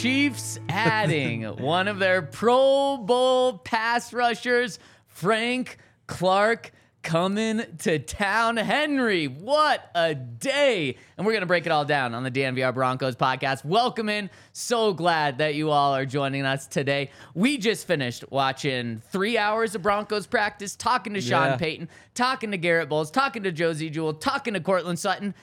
Chiefs, adding one of their Pro Bowl pass rushers, Frank Clark, coming to town. Henry, what a day! And we're going to break it all down on the DNVR Broncos podcast. Welcome in. So glad that you all are joining us today. We just finished watching three hours of Broncos practice, talking to Sean Yeah. Payton, talking to Garrett Bolles, talking to Josey Jewell, talking to Courtland Sutton.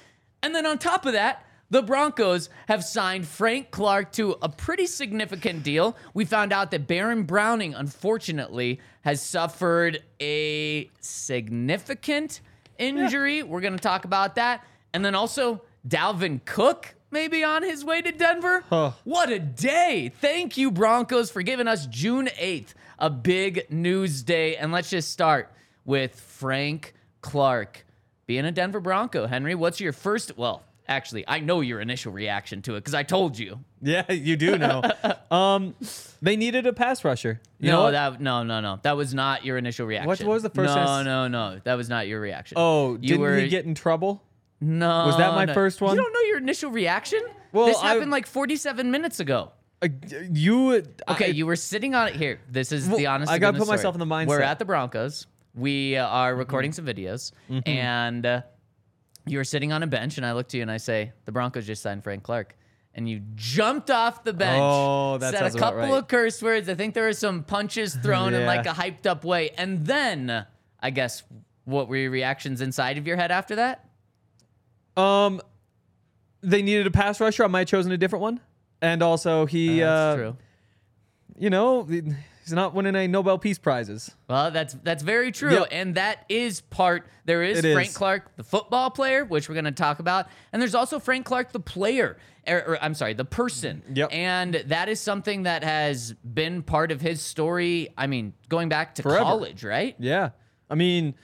And then on top of that, the Broncos have signed Frank Clark to a pretty significant deal. We found out that Baron Browning, unfortunately, has suffered a significant injury. We're going to talk about that. And then also, Dalvin Cook maybe on his way to Denver. What a day. Thank you, Broncos, for giving us June 8th, a big news day. And let's just start with Frank Clark being a Denver Bronco. Henry, what's your first? Well, actually, I know your initial reaction to it because I told you. Yeah, you do know. um, they needed a pass rusher. You know no, what? that no, no, no. That was not your initial reaction. What was the first No, no, no. That was not your reaction. oh, you didn't were he get in trouble? no. was that my no. first one? You don't know your initial reaction. Well, this I- happened like 47 minutes ago. Uh, you Okay, I- you were sitting on it here. This is Well, the honest. I gotta put myself in the mindset. We're at the Broncos. We uh, are Mm-hmm. recording some videos, and uh, you were sitting on a bench, and I look to you and I say, "The Broncos just signed Frank Clark." And you jumped off the bench. Oh, that said a couple right. of curse words. I think there were some punches thrown in like a hyped up way. And then, I guess, what were your reactions inside of your head after that? um, they needed a pass rusher. I might have chosen a different one. And also, he, That's uh, true. you know, he's not winning any Nobel Peace Prizes. Well, that's that's very true, Yep. and that is part. There is It Frank is. Clark, the football player, which we're going to talk about, and there's also Frank Clark, the player. Or, or, I'm sorry, the person. Yep. And that is something that has been part of his story. I mean, going back to Forever. college, right? Yeah. I mean,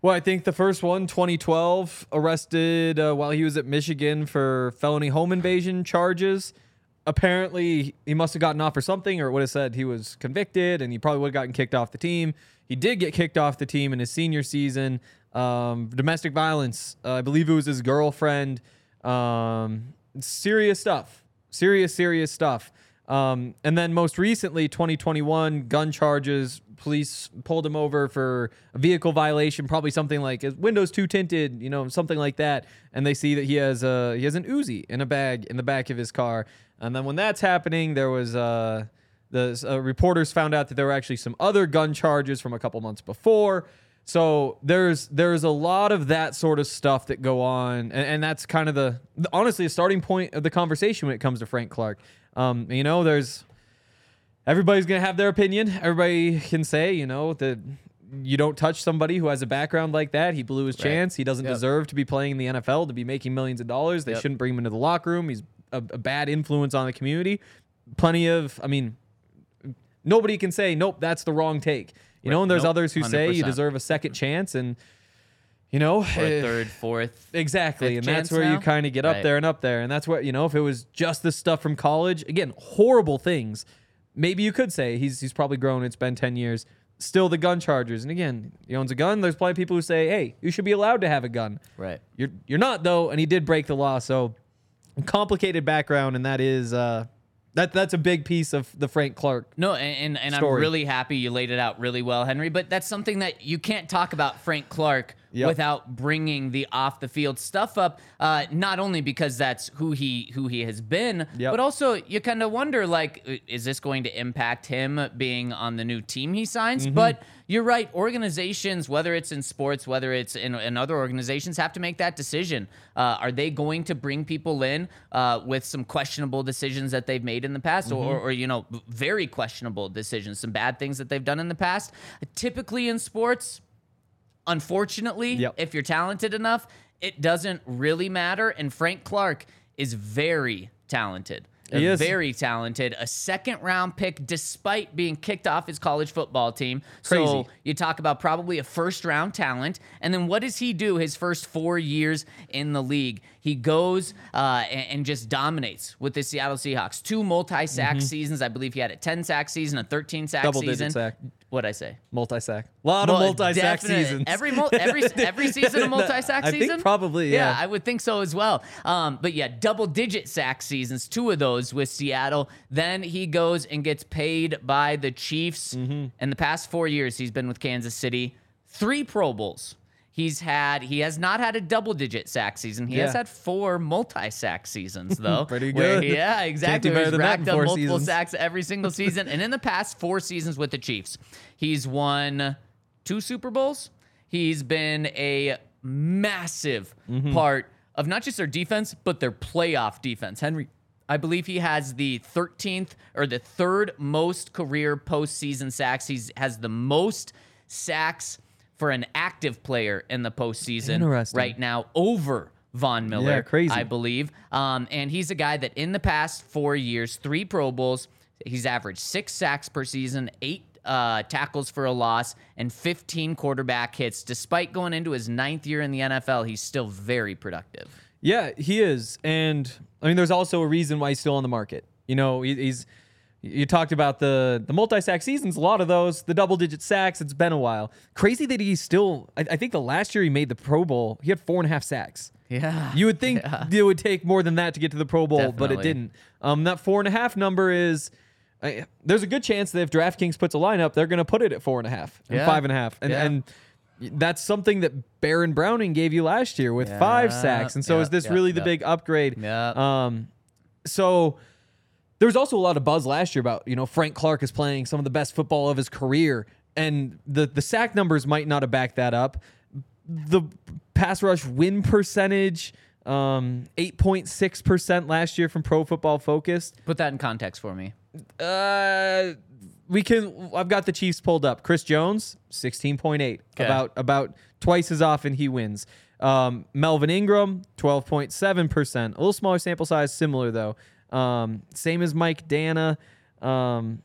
well, I think the first one, 2012, arrested uh, while he was at Michigan for felony home invasion charges. Apparently, he must have gotten off for something, or it would have said he was convicted, and he probably would have gotten kicked off the team. He did get kicked off the team in his senior season. Um, domestic violence, uh, I believe it was his girlfriend. Um, serious stuff. Serious, serious stuff. Um, and then most recently, 2021, gun charges. Police pulled him over for a vehicle violation, probably something like windows too tinted, you know, something like that. And they see that he has a he has an Uzi in a bag in the back of his car. And then when that's happening, there was uh, the uh, reporters found out that there were actually some other gun charges from a couple months before. So there's there's a lot of that sort of stuff that go on, and, and that's kind of the, the honestly the starting point of the conversation when it comes to Frank Clark. Um, you know, there's everybody's gonna have their opinion. Everybody can say, you know, that you don't touch somebody who has a background like that. He blew his Right. chance. He doesn't Yep. deserve to be playing in the NFL to be making millions of dollars. They Yep. shouldn't bring him into the locker room. He's a, a bad influence on the community. Plenty of, I mean, nobody can say nope. That's the wrong take. You know, and there's Nope. others who say you deserve a second chance, and you know, Or eh, third, fourth. Exactly. And that's where you kind of get up Right. there and up there. And that's what, you know, if it was just the stuff from college, again, horrible things, maybe you could say he's he's probably grown. It's been 10 years. Still the gun charges. And again, he owns a gun. There's plenty of people who say, hey, you should be allowed to have a gun. Right. You're you're not though, and he did break the law. So complicated background, and that is uh that that's a big piece of the Frank Clark. No, and and, and I'm really happy you laid it out really well, Henry. But that's something that you can't talk about Frank Clark Yep. without bringing the off the field stuff up. Uh, not only because that's who he who he has been, Yep. but also you kind of wonder like, is this going to impact him being on the new team he signs? Mm-hmm. But you're right. Organizations, whether it's in sports, whether it's in, in other organizations, have to make that decision. Uh, are they going to bring people in uh, with some questionable decisions that they've made in the past, Mm-hmm. or, or you know, very questionable decisions, some bad things that they've done in the past? Typically in sports, unfortunately, Yep. if you're talented enough, it doesn't really matter. And Frank Clark is very talented. He is. Very talented. A second round pick, despite being kicked off his college football team. Crazy. So you talk about probably a first round talent. And then what does he do his first four years in the league? He goes uh, and, and just dominates with the Seattle Seahawks. Two multi sack seasons. I believe he had a 10 sack season, a 13 sack Mm-hmm. Double-digit season. sack. What'd I say? Multi sack. A lot of multi sack seasons. Every mul- every every season a multi sack I season. think probably, yeah. I would think so as well. Um, but yeah, double digit sack seasons, two of those with Seattle. Then he goes and gets paid by the Chiefs. Mm-hmm. In the past four years, he's been with Kansas City. Three Pro Bowls. He's had. He has not had a double digit sack season. He has had four multi sack seasons though. Pretty where- good. yeah, exactly. where He's racked up multiple seasons. sacks every single season. and in the past four seasons with the Chiefs, he's won two Super Bowls. He's been a massive Mm-hmm. part of not just their defense, but their playoff defense. Henry, I believe he has the 13th or the third most career postseason sacks. He has the most sacks for an active player in the postseason right now over Von Miller. Yeah, crazy. I believe. Um, and he's a guy that in the past four years, three Pro Bowls, he's averaged six sacks per season, eight uh, tackles for a loss, and 15 quarterback hits. Despite going into his ninth year in the NFL, he's still very productive. Yeah, he is, and I mean, there's also a reason why he's still on the market. You know, he, he's. You talked about the the multi sack seasons. A lot of those, the double digit sacks. It's been a while. Crazy that he's still. I, I think the last year he made the Pro Bowl, he had four and a half sacks. Yeah. You would think it would take more than that to get to the Pro Bowl, but it didn't. Um, that four and a half number is. I, there's a good chance that if DraftKings puts a lineup, they're going to put it at four and a half and Yeah. five and a half, and Yeah. and that's something that Baron Browning gave you last year with five sacks. And so yeah, is this yeah, really the big upgrade? Yeah. Um, so there was also a lot of buzz last year about you know Frank Clark is playing some of the best football of his career, and the the sack numbers might not have backed that up. The pass rush win percentage, um, eight point six percent last year from Pro Football Focus. Put that in context for me. Uh, we can. I've got the Chiefs pulled up. Chris Jones, sixteen point eight, Okay. about about twice as often he wins. Um, Melvin Ingram, twelve point seven percent, a little smaller sample size, similar though. Um, same as Mike Dana. Um,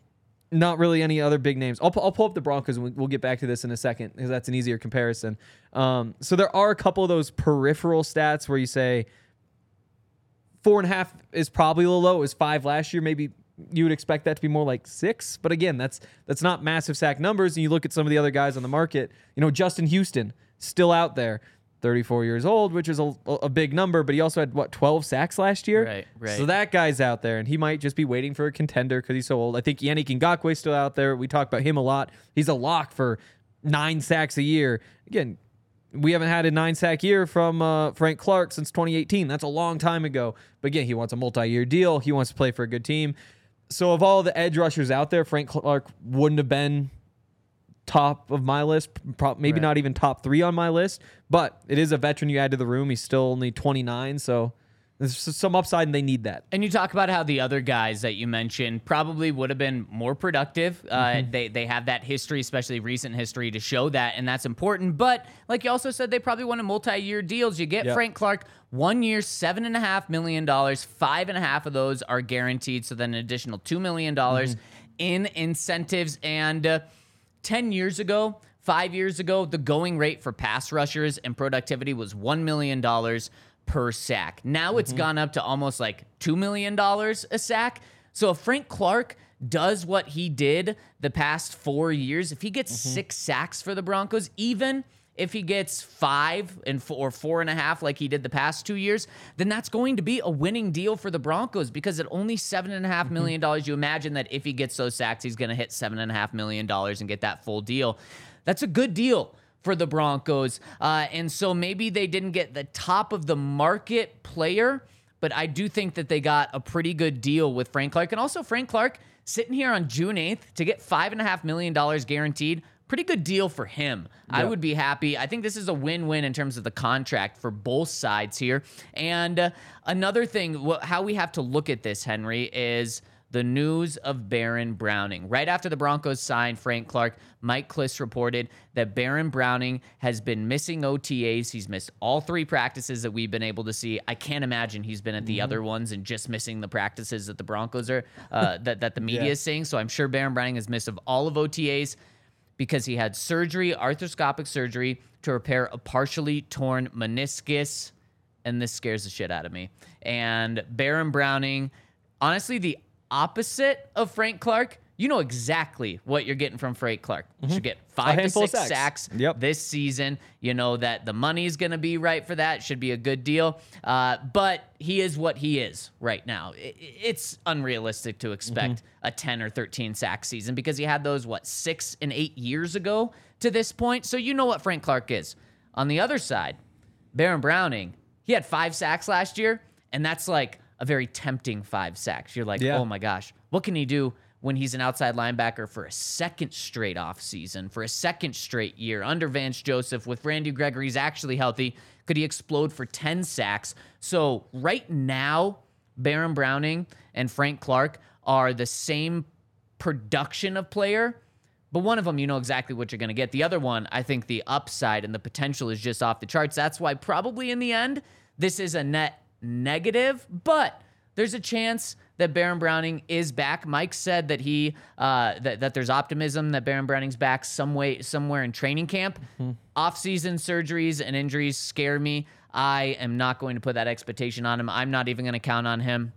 not really any other big names. I'll, I'll pull up the Broncos and we- we'll get back to this in a second because that's an easier comparison. Um, so there are a couple of those peripheral stats where you say four and a half is probably a little low. It was five last year. Maybe you would expect that to be more like six. But again, that's that's not massive sack numbers. And you look at some of the other guys on the market. You know, Justin Houston still out there, 34 years old, which is a, a big number. But he also had what 12 sacks last year. Right, right. So that guy's out there, and he might just be waiting for a contender because he's so old. I think Yannick Ngakoue's still out there. We talk about him a lot. He's a lock for nine sacks a year. Again, we haven't had a nine sack year from uh, Frank Clark since 2018. That's a long time ago. But again, he wants a multi year deal. He wants to play for a good team. So, of all the edge rushers out there, Frank Clark wouldn't have been top of my list, pro- maybe Right. not even top three on my list. But it is a veteran you add to the room. He's still only 29. So, There's some upside, and they need that. And you talk about how the other guys that you mentioned probably would have been more productive. Uh, Mm-hmm. They they have that history, especially recent history, to show that, and that's important. But like you also said, they probably wanted multi-year deals. You get Yep. Frank Clark one year, seven and a half million dollars. Five and a half of those are guaranteed. So then an additional two million dollars Mm-hmm. in incentives. And uh, ten years ago, five years ago, the going rate for pass rushers and productivity was one million dollars per sack. Now it's mm-hmm. gone up to almost like $2 million a sack. So if Frank Clark does what he did the past four years, if he gets mm-hmm. six sacks for the Broncos, even if he gets five and four, or four and a half like he did the past two years, then that's going to be a winning deal for the Broncos because at only seven and a half million dollars, you imagine that if he gets those sacks, he's going to hit seven and a half million dollars and get that full deal. That's a good deal for the Broncos. Uh, and so maybe they didn't get the top of the market player, but I do think that they got a pretty good deal with Frank Clark. And also, Frank Clark sitting here on June 8th to get $5.5 million guaranteed. Pretty good deal for him. I would be happy. I think this is a win win in terms of the contract for both sides here. And uh, another thing, wh- how we have to look at this, Henry, is the news of Baron Browning. Right after the Broncos signed Frank Clark, Mike Klis reported that Baron Browning has been missing OTAs. He's missed all three practices that we've been able to see. I can't imagine he's been at the other ones and just missing the practices that the Broncos are uh, that that the media Yeah. is seeing. So I'm sure Baron Browning has missed of all of OTAs because he had surgery, arthroscopic surgery, to repair a partially torn meniscus. And this scares the shit out of me. And Baron Browning, honestly, the opposite of Frank Clark. You know exactly what you're getting from Frank Clark. You should get five to Mm-hmm. six sacks. sacks Yep. this season. You know that the money's going to be right for that. Should be a good deal. Uh, but he is what he is right now. It's unrealistic to expect Mm-hmm. a 10 or 13 sack season because he had those, what, six and eight years ago to this point. So you know what Frank Clark is. On the other side, Baron Browning, he had five sacks last year, and that's like a very tempting five sacks. You're like, Yeah. oh my gosh, what can he do when he's an outside linebacker for a second straight off season, for a second straight year under Vance Joseph with Randy Gregory's actually healthy? Could he explode for 10 sacks? So right now, Baron Browning and Frank Clark are the same production of player, but one of them, you know exactly what you're going to get. The other one, I think the upside and the potential is just off the charts. That's why probably in the end, this is a net negative, but there's a chance that Baron Browning is back. Mike said that he uh, that, that there's optimism that Baron Browning's back some way somewhere in training camp. Off-season surgeries and injuries scare me. I am not going to put that expectation on him. I'm not even going to count on him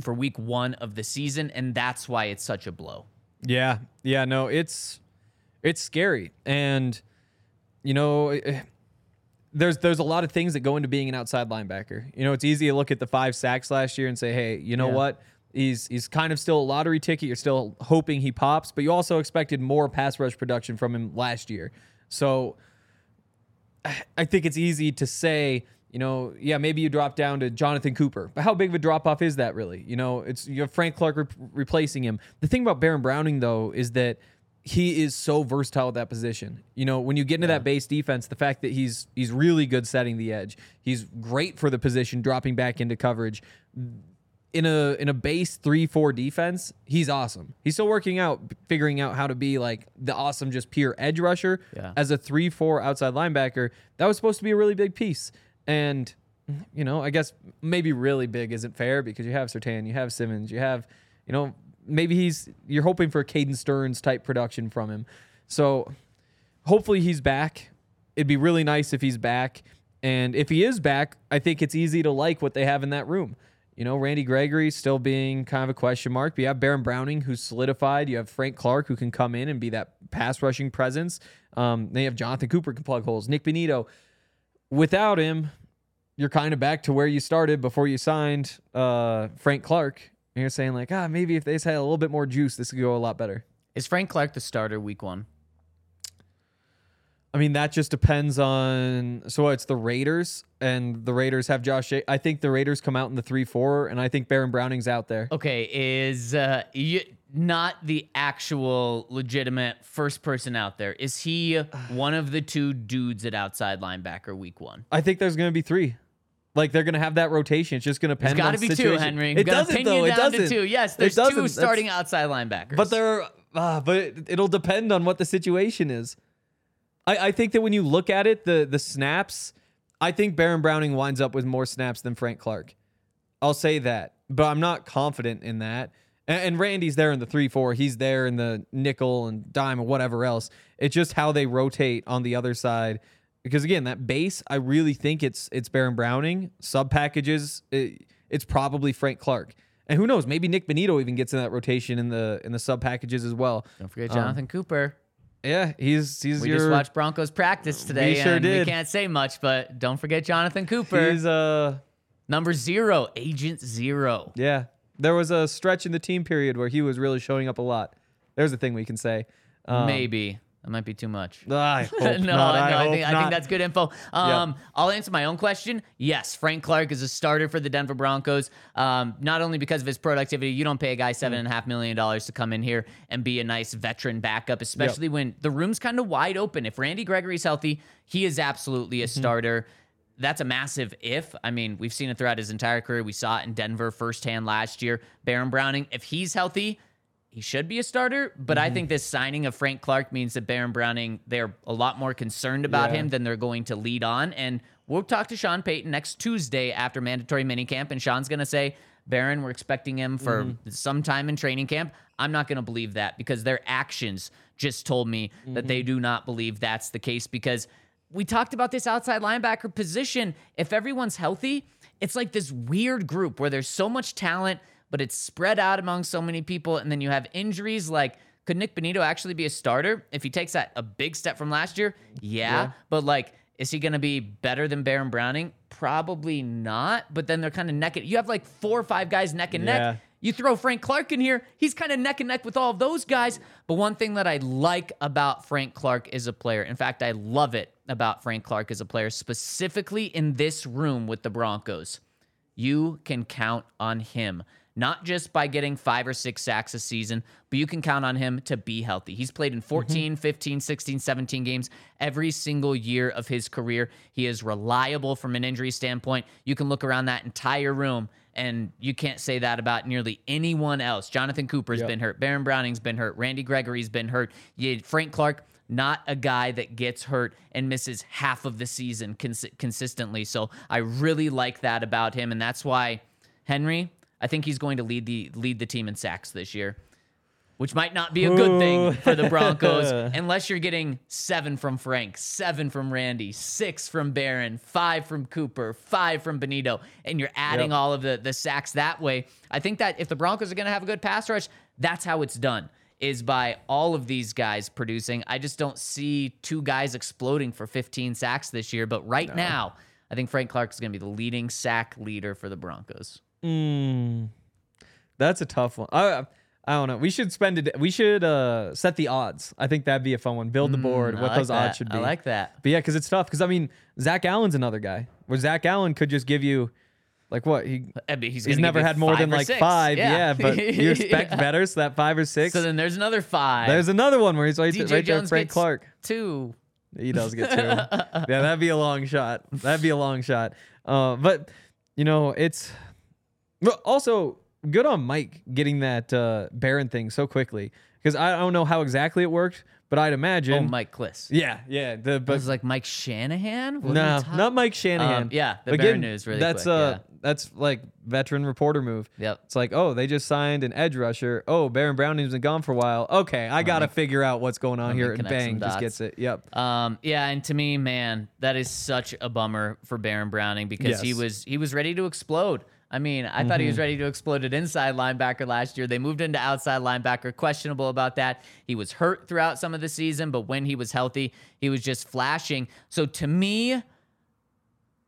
for week one of the season, and that's why it's such a blow. Yeah, yeah, no, it's it's scary, and you know, eh, there's there's a lot of things that go into being an outside linebacker. You know, it's easy to look at the five sacks last year and say, hey, you know Yeah. what? He's he's kind of still a lottery ticket. You're still hoping he pops, but you also expected more pass rush production from him last year. So I think it's easy to say, you know, yeah, maybe you drop down to Jonathon Cooper, but how big of a drop off is that really? You know, it's you have Frank Clark re- replacing him. The thing about Baron Browning though is that he is so versatile at that position. You know, when you get into that base defense, the fact that he's he's really good setting the edge, he's great for the position, dropping back into coverage in a in a base three four defense, he's awesome. He's still working out, figuring out how to be like the awesome, just pure edge rusher. Yeah. As a three four outside linebacker, that was supposed to be a really big piece. And you know, I guess maybe really big isn't fair because you have Surtain, you have Simmons, you have, you know, maybe he's you're hoping for a Caden Sterns type production from him. So hopefully he's back. It'd be really nice if he's back. And if he is back, I think it's easy to like what they have in that room. You know, Randy Gregory still being kind of a question mark. But you have Baron Browning, who's solidified. You have Frank Clark, who can come in and be that pass rushing presence. Um, they have Jonathon Cooper can plug holes. Nik Bonitto. Without him, you're kind of back to where you started before you signed uh, Frank Clark. And you're saying like, ah, maybe if they just had a little bit more juice, this could go a lot better. Is Frank Clark the starter week one? I mean, that just depends on. So it's the Raiders, and the Raiders have Josh. I think the Raiders come out in the three four, and I think Baron Browning's out there. Okay, is uh, y- not the actual legitimate first person out there? Is he one of the two dudes at outside linebacker week one? I think there's going to be three. Like they're gonna have that rotation. It's just gonna depend got on to be the two, situation. Henry. It doesn't pin though. you It doesn't. to two. Yes, there's two That's- starting outside linebackers. But they're uh, but it'll depend on what the situation is. I, I think that when you look at it, the the snaps, I think Baron Browning winds up with more snaps than Frank Clark. I'll say that, but I'm not confident in that. And, and Randy's there in the three four. He's there in the nickel and dime or whatever else. It's just how they rotate on the other side. Because again, that base, I really think it's it's Baron Browning. Sub packages, it, it's probably Frank Clark. And who knows? Maybe Nik Bonitto even gets in that rotation in the in the sub packages as well. don't forget Jonathon Cooper. Yeah, he's he's We your just watched Broncos practice today, sure and we can't say much, but don't forget Jonathon Cooper. he's uh Number zero, Agent Zero. yeah. There was a stretch in the team period where he was really showing up a lot. There's a thing we can say. Um, Maybe. That might be too much. I hope no, no, I, I, think, I think that's good info. Um, I'll answer my own question. Yes, Frank Clark is a starter for the Denver Broncos. Um, not only because of his productivity, you don't pay a guy seven and a half million dollars to come in here and be a nice veteran backup, especially when the room's kind of wide open. If Randy Gregory's healthy, he is absolutely a Mm-hmm. starter. That's a massive if. I mean, we've seen it throughout his entire career. We saw it in Denver firsthand last year. Baron Browning, if he's healthy, he should be a starter, but Mm-hmm. I think this signing of Frank Clark means that Baron Browning, they're a lot more concerned about Yeah. him than they're going to lead on. And we'll talk to Sean Payton next Tuesday after mandatory minicamp, and Sean's going to say, Baron, we're expecting him for Mm-hmm. some time in training camp. I'm not going to believe that because their actions just told me that Mm-hmm. they do not believe that's the case because we talked about this outside linebacker position. If everyone's healthy, it's like this weird group where there's so much talent, but it's spread out among so many people. And then you have injuries like, could Nik Bonitto actually be a starter if he takes that a big step from last year? Yeah. But like, is he going to be better than Baron Browning? Probably not. But then they're kind of neck and you have like four or five guys neck and Yeah. neck. You throw Frank Clark in here, he's kind of neck and neck with all of those guys. But one thing that I like about Frank Clark as a player, in fact, I love it about Frank Clark as a player, specifically in this room with the Broncos, you can count on him. Not just by getting five or six sacks a season, but you can count on him to be healthy. He's played in mm-hmm. 14, 15, 16, 17 games every single year of his career. He is reliable from an injury standpoint. You can look around that entire room and you can't say that about nearly anyone else. Jonathon Cooper's been hurt. Baron Browning's been hurt. Randy Gregory's been hurt. You, Frank Clark, not a guy that gets hurt and misses half of the season cons- consistently. So I really like that about him, and that's why Henry. I think he's going to lead the lead the team in sacks this year, which might not be a good thing for the Broncos unless you're getting seven from Frank, seven from Randy, six from Baron, five from Cooper, five from Bonitto, and you're adding Yep. all of the the sacks that way. I think that if the Broncos are going to have a good pass rush, that's how it's done. Is by all of these guys producing. I just don't see two guys exploding for 15 sacks this year. But right now, I think Frank Clark is going to be the leading sack leader for the Broncos. Mm, that's a tough one. I I don't know. We should spend it. We should uh set the odds. I think that'd be a fun one. Build the board. Mm, what like those that. odds should be. I like that. But yeah, because it's tough. Because I mean, Zach Allen's another guy. Where Zach Allen could just give you, like what he. I mean, he's He's never had more than like six. five, yeah. But you expect Yeah. better, so that five or six. So then there's another five. There's another one where he's right, DJ right there, Frank Clark. two. He does get two. yeah, that'd be a long shot. That'd be a long shot. Uh, but you know, it's but also good on Mike getting that uh, Baron thing so quickly because I don't know how exactly it worked, but I'd imagine. Oh, Mike Klis. Yeah, yeah. The but was like Mike Shanahan. What no, not Mike Shanahan. Um, yeah, the Again, Baron news really That's quick, uh, yeah. that's like veteran reporter move. Yep. It's like, oh, they just signed an edge rusher. Oh, Baron Browning's been gone for a while. Okay, I gotta figure out what's going on here, and bang, just gets it. Yep. Um, yeah, and to me, man, that is such a bummer for Baron Browning because he was he was ready to explode. I mean, I thought he was ready to explode at inside linebacker last year. They moved into outside linebacker, questionable about that. He was hurt throughout some of the season, but when he was healthy, he was just flashing. So to me,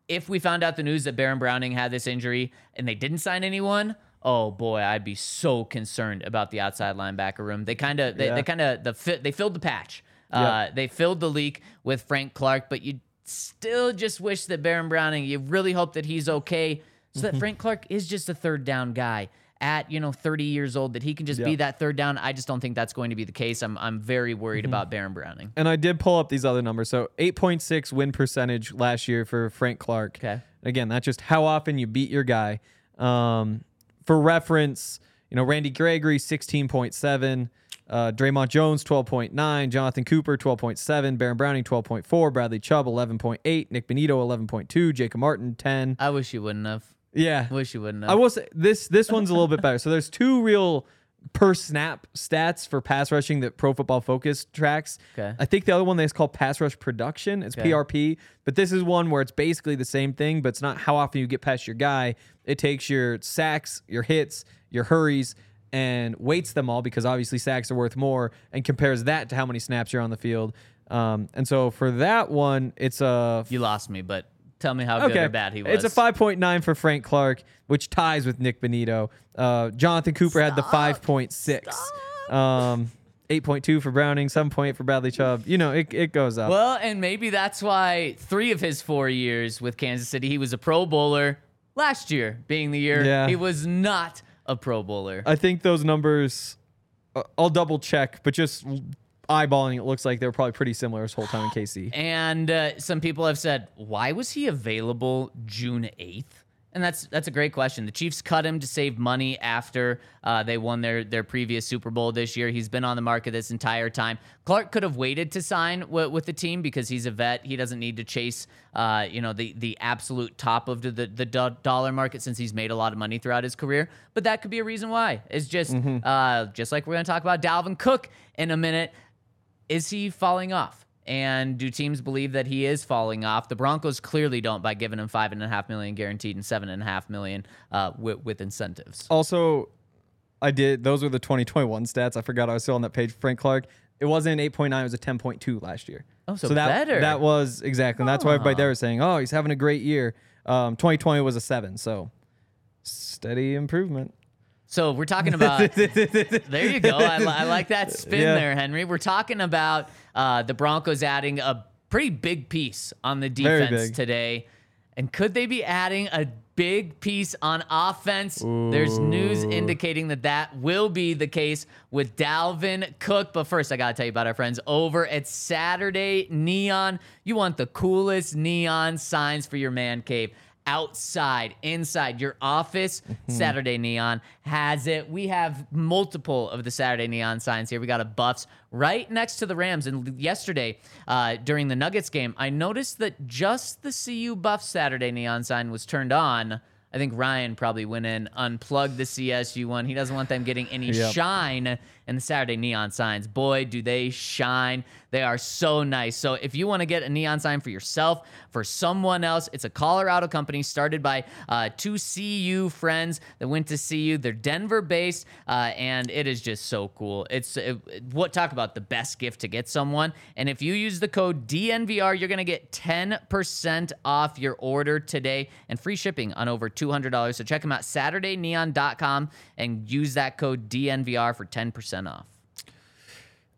if we found out the news that Baron Browning had this injury and they didn't sign anyone, oh boy, I'd be so concerned about the outside linebacker room. They kind of they, Yeah. they kind of the fit they filled the patch. Uh, they filled the leak with Frank Clark, but you still just wish that Baron Browning. You really hope that he's okay, so that Frank Clark is just a third down guy at you know 30 years old that he can just be that third down. I just don't think that's going to be the case. I'm I'm very worried Mm-hmm. about Baron Browning. And I did pull up these other numbers. So 8.6 win percentage last year for Frank Clark. Okay. Again, that's just how often you beat your guy. Um, for reference, you know, Randy Gregory, 16.7. Uh, Draymond Jones, 12.9. Jonathon Cooper, 12.7. Baron Browning, 12.4. Bradley Chubb, 11.8. Nik Bonitto, 11.2. Jacob Martin, 10. I wish you wouldn't have. Yeah. Wish you wouldn't have. I will say this this one's a little bit better. So there's two real per snap stats for pass rushing that Pro Football Focus tracks. Okay. I think the other one is called pass rush production. It's Okay. PRP, but this is one where it's basically the same thing, but it's not how often you get past your guy. It takes your sacks, your hits, your hurries, and weights them all because obviously sacks are worth more, and compares that to how many snaps you're on the field. Um, and so for that one, it's a you lost me, but tell me how good or bad he was. it's a 5.9 for Frank Clark, which ties with Nik Bonitto. Uh, Jonathon Cooper had the 5.6. Um, 8.2 for Browning, 7.8 for Bradley Chubb. You know, it, it goes up. Well, and maybe that's why three of his four years with Kansas City, he was a Pro Bowler. Last year being the year Yeah. he was not a Pro Bowler. I think those numbers, uh, I'll double check, but just eyeballing, it looks like they were probably pretty similar this whole time in KC. And uh, some people have said, why was he available June 8th? And that's that's a great question. The Chiefs cut him to save money after uh, they won their their previous Super Bowl this year. He's been on the market this entire time. Clark could have waited to sign w- with the team because he's a vet. He doesn't need to chase, uh, you know, the the absolute top of the the, the do- dollar market since he's made a lot of money throughout his career. But that could be a reason why. It's just uh, just like we're going to talk about Dalvin Cook in a minute is he falling off? And do teams believe that he is falling off? The Broncos clearly don't by giving him five and a half million guaranteed and seven and a half million uh, with, with incentives. Also, I did, those were the 2021 stats. I forgot I was still on that page. Frank Clark, it wasn't an 8.9, it was a 10.2 last year. Oh, so that, better. That was exactly. And that's why everybody there was saying, oh, he's having a great year. Um, 2020 was a seven. So steady improvement. So we're talking about. there you go. I, I like that spin Yeah. there, Henry. We're talking about uh, the Broncos adding a pretty big piece on the defense today. And could they be adding a big piece on offense? There's news indicating that that will be the case with Dalvin Cook. But first, I got to tell you about our friends over at Saturday Neon. You want the coolest neon signs for your man cave outside, inside your office. Saturday Neon has it. We have multiple of the Saturday Neon signs here. We got a Buffs right next to the Rams. And yesterday, uh, during the Nuggets game, I noticed that just the CU Buffs Saturday Neon sign was turned on. I think Ryan probably went in, unplugged the CSU one. He doesn't want them getting any Yep. shine in the Saturday neon signs. Boy, do they shine. They are so nice. So if you want to get a neon sign for yourself, for someone else, it's a Colorado company started by uh, two CU friends that went to CU. They're Denver based, uh, and it is just so cool. It's it, what talk about the best gift to get someone. And if you use the code DNVR, you're going to get 10% off your order today and free shipping on over $200. So check them out, SaturdayNeon.com, and use that code DNVR for 10% off.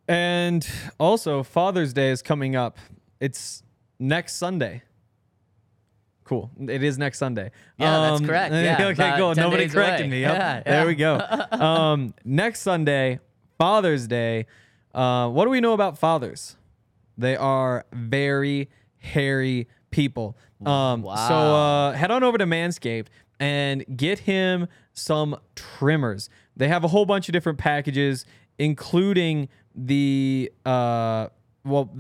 And also, Father's Day is coming up. It's next Sunday. Cool. It is next Sunday. Yeah, that's correct. Yeah, okay, cool. Nobody corrected away. me. Yep. Yeah, There we go. um, next Sunday, Father's Day. Uh, what do we know about fathers? They are very hairy people. Um, So uh, head on over to Manscaped and get him some trimmers. They have a whole bunch of different packages, including the uh, well,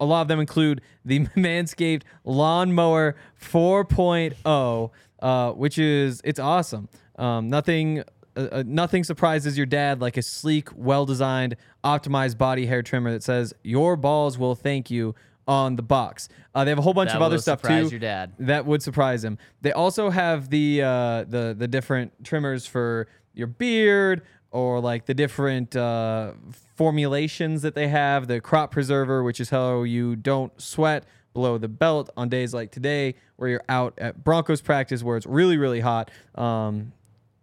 a lot of them include the Manscaped Lawnmower 4.0, uh, which is it's awesome. Um, nothing. Uh, uh, nothing surprises your dad like a sleek, well-designed, optimized body hair trimmer that says "Your balls will thank you" on the box. Uh, they have a whole bunch That of other stuff surprise too. your dad. That would surprise him. They also have the uh, the the different trimmers for your beard or like the different uh, formulations that they have. The crop preserver, which is how you don't sweat below the belt on days like today, where you're out at Broncos practice where it's really really hot. Um,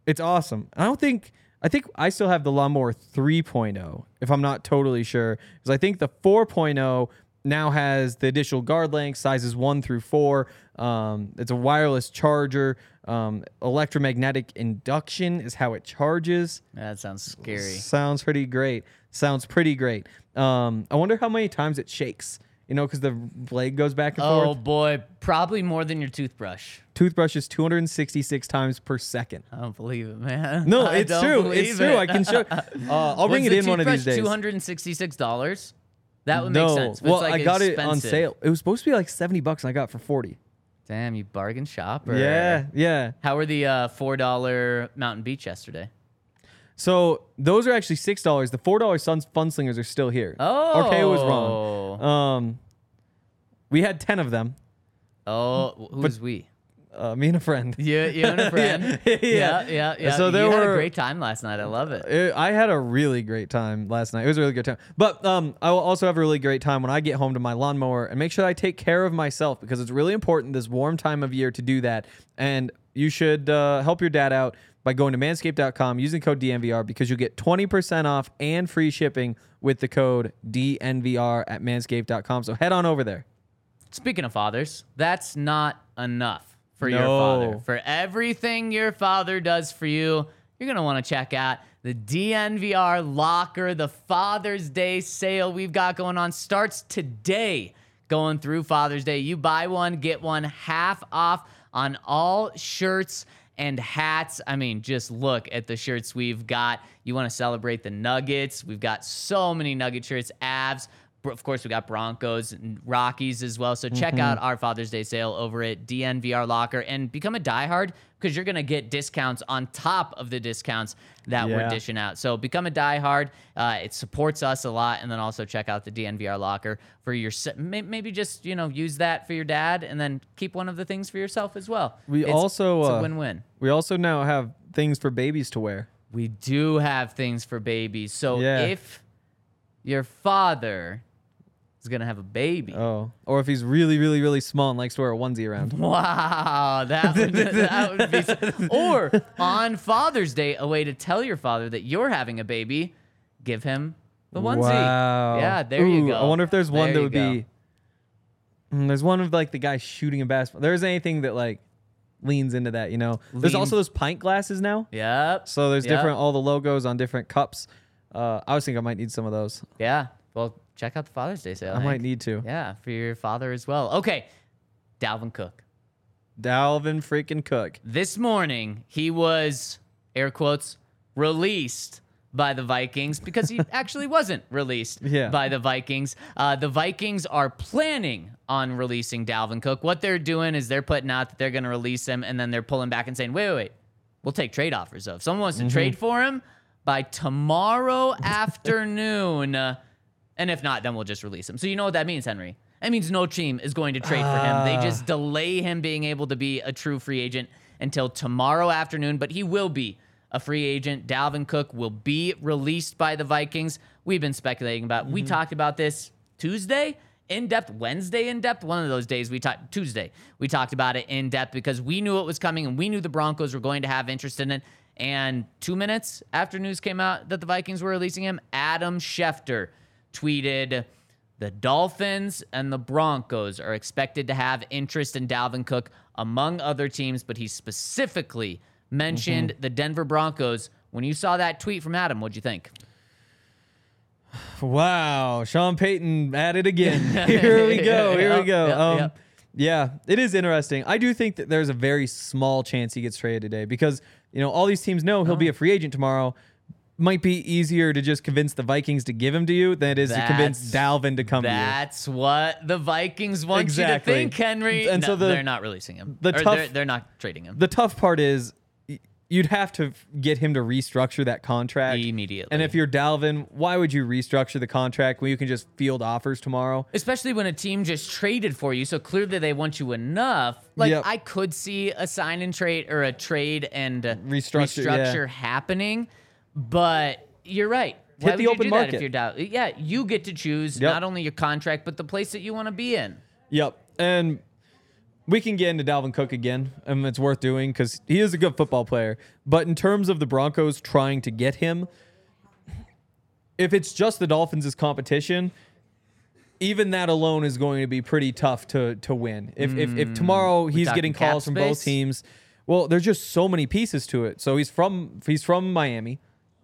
it's awesome. I don't think. I think I still have the lawnmower 3.0, if I'm not totally sure, because I think the 4.0 now has the additional guard length sizes one through four. Um, it's a wireless charger. Um, electromagnetic induction is how it charges. That sounds scary. Sounds pretty great. Sounds pretty great. Um, I wonder how many times it shakes. You know, because the blade goes back and forth. Oh boy, probably more than your toothbrush. Toothbrush is 266 times per second. I don't believe it, man. No, I it's true. It's true. I can show. Uh, I'll bring it in one of these days. Two hundred and sixty-six dollars. That would no, make sense. well, it's like I got it on sale. It was supposed to be like 70 bucks, and I got it for 40. Damn, you bargain shopper. Yeah, yeah. How were the uh, four dollar Mountain Beach yesterday? So those are actually six dollars. The four dollar Sun Fun Slingers are still here. Oh. RKO was wrong. Um, we had ten of them. Oh, who's we? Uh, me and a friend. You, you and a friend. Yeah. yeah, yeah, yeah. So there you had were- a great time last night. I love it. It- I had a really great time last night. It was a really good time. But um, I will also have a really great time when I get home to my lawnmower and make sure I take care of myself because it's really important this warm time of year to do that. And you should uh, help your dad out by going to manscaped.com using code DNVR because you'll get 20% off and free shipping with the code DNVR at manscaped.com. So head on over there. Speaking of fathers, that's not enough for your father. For everything your father does for you, you're going to want to check out the DNVR Locker. The Father's Day sale we've got going on starts today, going through Father's Day. You buy one, get one half off on all shirts and hats. I mean, just look at the shirts we've got. You want to celebrate the Nuggets. We've got so many Nugget shirts, abs. Of course, we got Broncos and Rockies as well. So check out our Father's Day sale over at DNVR Locker and become a diehard because you're going to get discounts on top of the discounts that we're dishing out. So become a diehard. Uh, it supports us a lot. And then also check out the DNVR Locker for your, maybe just, you know, use that for your dad and then keep one of the things for yourself as well. We It's- also, it's uh, a win-win. We also now have things for babies to wear. We do have things for babies. So Yeah. if your father is gonna have a baby, Oh. Or if he's really, really, really small and likes to wear a onesie around. wow, that would, that would be. Or on Father's Day, a way to tell your father that you're having a baby, give him the onesie. Wow. Yeah, there you go. I wonder if there's one There that would go. be. Mm, there's one of like the guy shooting a basketball. There's anything that like leans into that, you know. There's also those pint glasses now. Yep. So there's Yep. different all the logos on different cups. Uh, I was thinking I might need some of those. Yeah. Well, check out the Father's Day sale. I might need to. Yeah, for your father as well. Okay, Dalvin Cook. Dalvin freaking Cook. This morning, he was, air quotes, released by the Vikings because he actually wasn't released Yeah. by the Vikings. Uh, the Vikings are planning on releasing Dalvin Cook. What they're doing is they're putting out that they're going to release him, and then they're pulling back and saying, wait, wait, wait. We'll take trade offers, though. If someone wants to trade for him by tomorrow afternoon, uh, and if not, then we'll just release him. So you know what that means, Henry? That means no team is going to trade for him. They uh. just delay him being able to be a true free agent until tomorrow afternoon, but he will be a free agent. Dalvin Cook will be released by the Vikings. We've been speculating about. We mm-hmm. talked about this Tuesday in depth, Wednesday in depth. One of those days we talked Tuesday. We talked about it in depth because we knew it was coming and we knew the Broncos were going to have interest in it. And two minutes after news came out that the Vikings were releasing him, Adam Schefter tweeted, the Dolphins and the Broncos are expected to have interest in Dalvin Cook among other teams, but he specifically mentioned the Denver Broncos. When you saw that tweet from Adam, what'd you think? Wow, Sean Payton at it again. Here we go. Here we go. yep, um, yep. Yeah, it is interesting. I do think that there's a very small chance he gets traded today because you know all these teams know he'll Oh. be a free agent tomorrow. Might be easier to just convince the Vikings to give him to you than it is to convince Dalvin to come to you. That's what the Vikings want Exactly. you to think, Henry. And No, so the- they're not releasing him. the Or tough- they're, they're not trading him. The tough part is you'd have to get him to restructure that contract Immediately. And if you're Dalvin, why would you restructure the contract when you can just field offers tomorrow? Especially when a team just traded for you, so clearly they want you enough. Like Yep. I could see a sign and trade or a trade and uh, Restructure, yeah. restructure happening, but you're right. Hit Why the you open market. if you're down? Yeah, you get to choose Yep. not only your contract but the place that you want to be in. Yep. And we can get into Dalvin Cook again, and it's worth doing because he is a good football player. But in terms of the Broncos trying to get him, if it's just the Dolphins' competition, even that alone is going to be pretty tough to to win. If if, if mm, tomorrow he's talking getting cap calls from both space? teams, Well, there's just so many pieces to it. So he's from he's from Miami.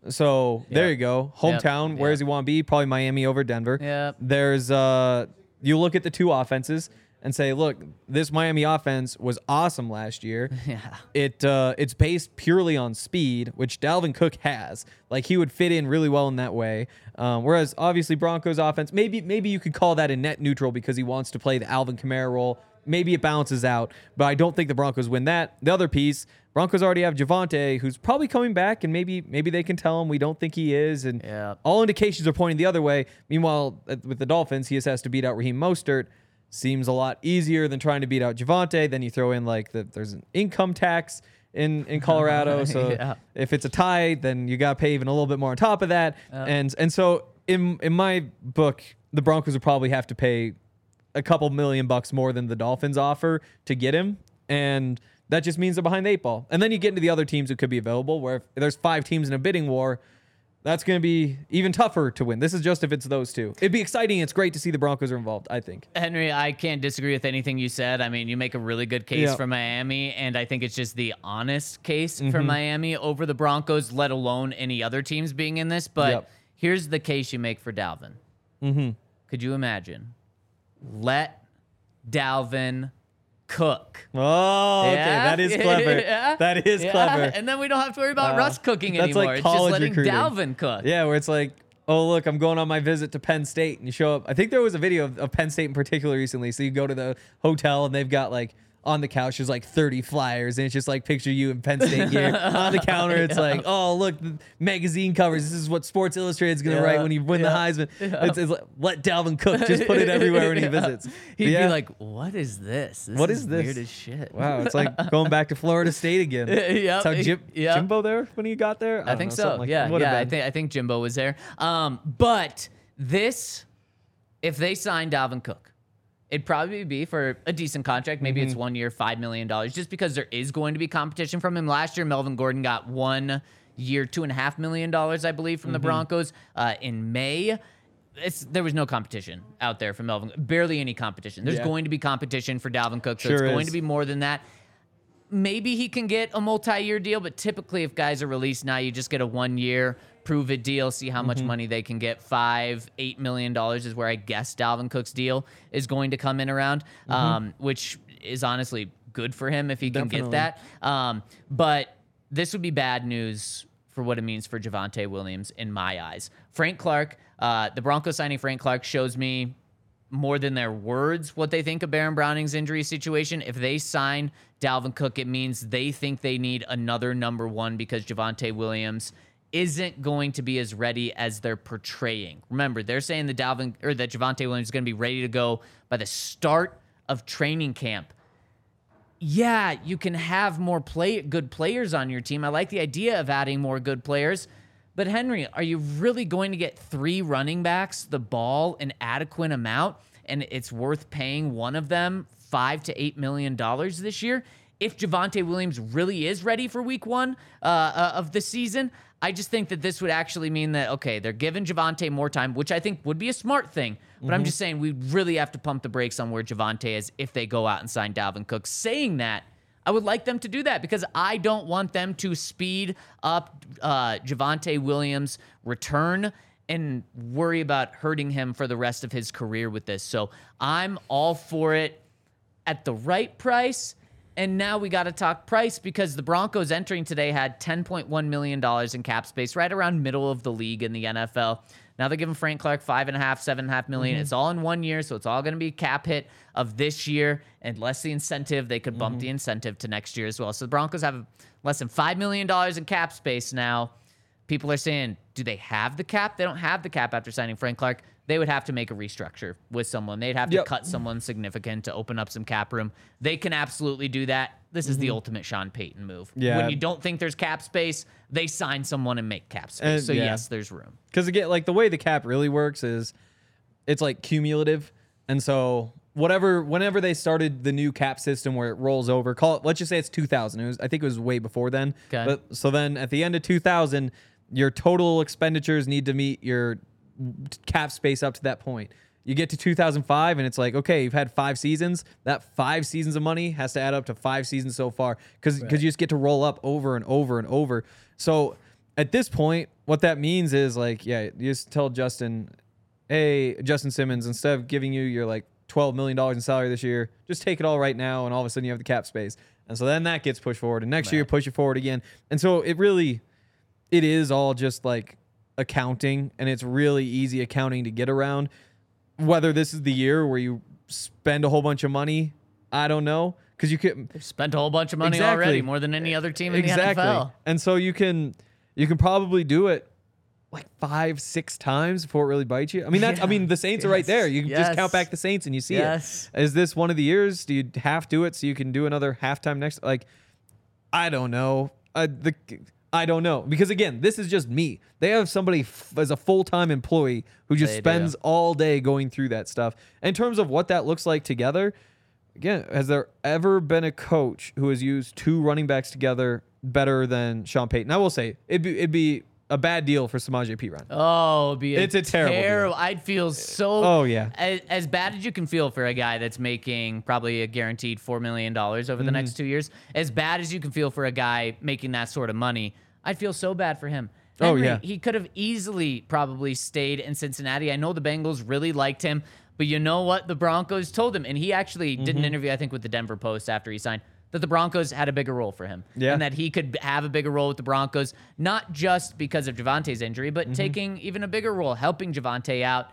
So there you go. Hometown. Where Yep. does he want to be? Probably Miami over Denver. Yeah. There's uh you look at the two offenses and say, look, this Miami offense was awesome last year. Yeah. It uh it's based purely on speed, which Dalvin Cook has. Like he would fit in really well in that way. Um, whereas obviously Broncos offense, maybe maybe you could call that a net neutral because he wants to play the Alvin Kamara role. Maybe it balances out, but I don't think the Broncos win that. The other piece, Broncos already have Javonte, who's probably coming back, and maybe maybe they can tell him we don't think he is, and Yeah. all indications are pointing the other way. Meanwhile, with the Dolphins, he just has to beat out Raheem Mostert. Seems a lot easier than trying to beat out Javonte. Then you throw in like that there's an income tax in in Colorado, so Yeah. if it's a tie, then you got to pay even a little bit more on top of that. And and so in in my book, the Broncos would probably have to pay a couple million bucks more than the Dolphins offer to get him, and that just means they're behind the eight ball. And then you get into the other teams who could be available. Where if there's five teams in a bidding war, that's going to be even tougher to win. This is just if it's those two. It'd be exciting. It's great to see the Broncos are involved. I think. Henry, I can't disagree with anything you said. I mean, you make a really good case Yeah. for Miami, and I think it's just the honest case Mm-hmm. for Miami over the Broncos, let alone any other teams being in this. But Yep. here's the case you make for Dalvin. Mm-hmm. Could you imagine? Let Dalvin cook. Oh, okay, Yeah? that is clever. Yeah? That is Yeah, clever. And then we don't have to worry about Uh, Russ cooking that's anymore. like it's just college letting recruiting. Dalvin cook. Yeah, where it's like, oh look, I'm going on my visit to Penn State, and you show up. I think there was a video of, of Penn State in particular recently. So you go to the hotel, and they've got like on the couch there's like 30 flyers, and it's just like picture you in Penn State gear on the counter. It's like, oh look, the magazine covers. This is what Sports Illustrated is gonna Yeah, write when you win yeah, the Heisman. It's, it's like, let Dalvin cook. Just put it everywhere when he visits. He'd yeah. be like, "What is this? this What is this? Weird as shit." Wow, it's like going back to Florida State again. That's how Jim, yep. Jimbo there when he got there. I don't think know, so. like yeah. Yeah. I think I think Jimbo was there. Um, but this, if they sign Dalvin Cook, it'd probably be for a decent contract. Maybe Mm-hmm. it's one year, five million dollars, just because there is going to be competition from him. Last year, Melvin Gordon got one year, two and a half million dollars, I believe, from the Mm-hmm. Broncos uh, in May. It's, there was no competition out there for Melvin. Barely any competition. There's Yeah. going to be competition for Dalvin Cook, so Sure it's going is. to be more than that maybe he can get a multi-year deal, but typically if guys are released now, you just get a one-year prove it deal, see how much Mm-hmm. money they can get. Five, eight million dollars is where I guess Dalvin Cook's deal is going to come in around, Mm-hmm. um, which is honestly good for him if he can get that. Um, but this would be bad news for what it means for Javonte Williams in my eyes. Frank Clark, uh, the Broncos signing Frank Clark shows me more than their words what they think of Baron Browning's injury situation. If they sign Dalvin Cook, it means they think they need another number one because Javonte Williams isn't going to be as ready as they're portraying. Remember, they're saying the Dalvin or that Javonte Williams is going to be ready to go by the start of training camp. Yeah, you can have more play good players on your team. I like the idea of adding more good players. But Henry, are you really going to get three running backs the ball an adequate amount and it's worth paying one of them five to eight million dollars this year? If Javonte Williams really is ready for week one uh, uh, of the season, I just think that this would actually mean that, okay, they're giving Javonte more time, which I think would be a smart thing. But I'm just saying we really have to pump the brakes on where Javonte is if they go out and sign Dalvin Cook. Saying that, I would like them to do that because I don't want them to speed up uh, Javonte Williams' return and worry about hurting him for the rest of his career with this. So I'm all for it at the right price. And now we got to talk price because the Broncos entering today had $10.1 million in cap space, right around middle of the league in the NFL. Now they're giving Frank Clark five and a half, seven and a half million. Mm-hmm. It's all in one year, so it's all going to be cap hit of this year, and less the incentive. They could bump the mm-hmm. incentive to next year as well. So the Broncos have less than five million dollars in cap space now. People are saying, do they have the cap? They don't have the cap after signing Frank Clark. They would have to make a restructure with someone. They'd have to Yep. cut someone significant to open up some cap room. They can absolutely do that. This is the ultimate Sean Payton move. Mm-hmm. Yeah. When you don't think there's cap space, they sign someone and make cap space. And- so yeah. yes, there's room. Because again, like the way the cap really works is it's like cumulative. And so whatever whenever they started the new cap system where it rolls over, call it let's just say it's 2000. It was I think it was way before then. Okay. But so then at the end of 2000, your total expenditures need to meet your cap space up to that point. You get to 2005, and it's like, okay, you've had five seasons. That five seasons of money has to add up to five seasons so far because because you just get to roll up over and over and over. So at this point, what that means is like, yeah, you just tell Justin, hey, Justin Simmons, instead of giving you your like $12 million in salary this year, just take it all right now. And all of a sudden you have the cap space. And so then that gets pushed forward. And next year, you push it forward again. And so it really, it is all just like accounting. And it's really easy accounting to get around. Whether this is the year where you spend a whole bunch of money, I don't know. Because you can, Spent a whole bunch of money Exactly. already, more than any other team in exactly. the NFL. And so you can you can probably do it like five, six times before it really bites you. I mean, that's I mean, the Saints are right there. You can just count back the Saints and you see Yes. it. Is this one of the years? Do you half do it so you can do another halftime next? Like, I don't know. Uh, the I don't know because again, this is just me. They have somebody f- as a full time employee who just They spends do. all day going through that stuff. In terms of what that looks like together, again, has there ever been a coach who has used two running backs together better than Sean Payton? I will say it'd be it'd be a bad deal for Samaje Perine. Oh, it'd be It's a terrible deal. terrible. I'd feel so. Oh, yeah. As, as bad as you can feel for a guy that's making probably a guaranteed four million dollars over Mm-hmm. the next two years. As bad as you can feel for a guy making that sort of money, I'd feel so bad for him. Oh, yeah. he could have easily probably stayed in Cincinnati. I know the Bengals really liked him, but you know what? The Broncos told him, and he actually did Mm-hmm. an interview, I think, with the Denver Post after he signed. That the Broncos had a bigger role for him. Yeah. And that he could have a bigger role with the Broncos, not just because of Javonte's injury, but Mm-hmm. taking even a bigger role, helping Javonte out.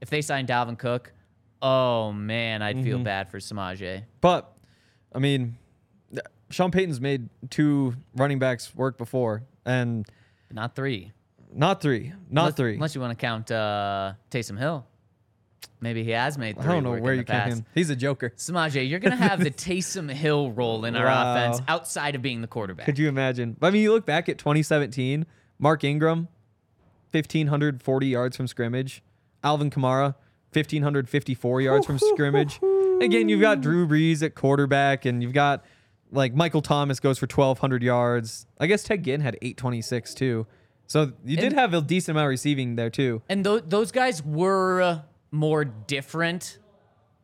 If they sign Dalvin Cook, oh man, I'd Mm-hmm. feel bad for Samaje. But I mean, Sean Payton's made two running backs work before, and Not three. not three, not unless, three. Unless you want to count uh, Taysom Hill. Maybe he has made I three. don't know where you count him. He's a joker. Samaje, you're going to have the Taysom Hill role in our Wow. offense outside of being the quarterback. Could you imagine? I mean, you look back at 2017, Mark Ingram, 1,540 yards from scrimmage. Alvin Kamara, 1,554 yards from scrimmage. Again, you've got Drew Brees at quarterback, and you've got like Michael Thomas goes for 1,200 yards. I guess Ted Ginn had 826 too. So you did And- have a decent amount of receiving there too. And tho- those guys were uh, more different.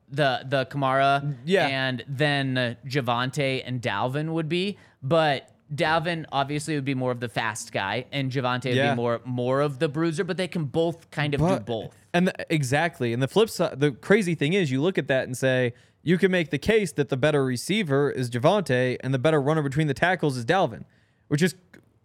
The the Kamara Yeah. and then uh, Javonte and Dalvin would be, but Dalvin obviously would be more of the fast guy, and Javonte would Yeah. be more more of the bruiser. But they can both kind of do both. And the, exactly. And the flip side, the crazy thing is, you look at that and say, you can make the case that the better receiver is Javonte and the better runner between the tackles is Dalvin, which is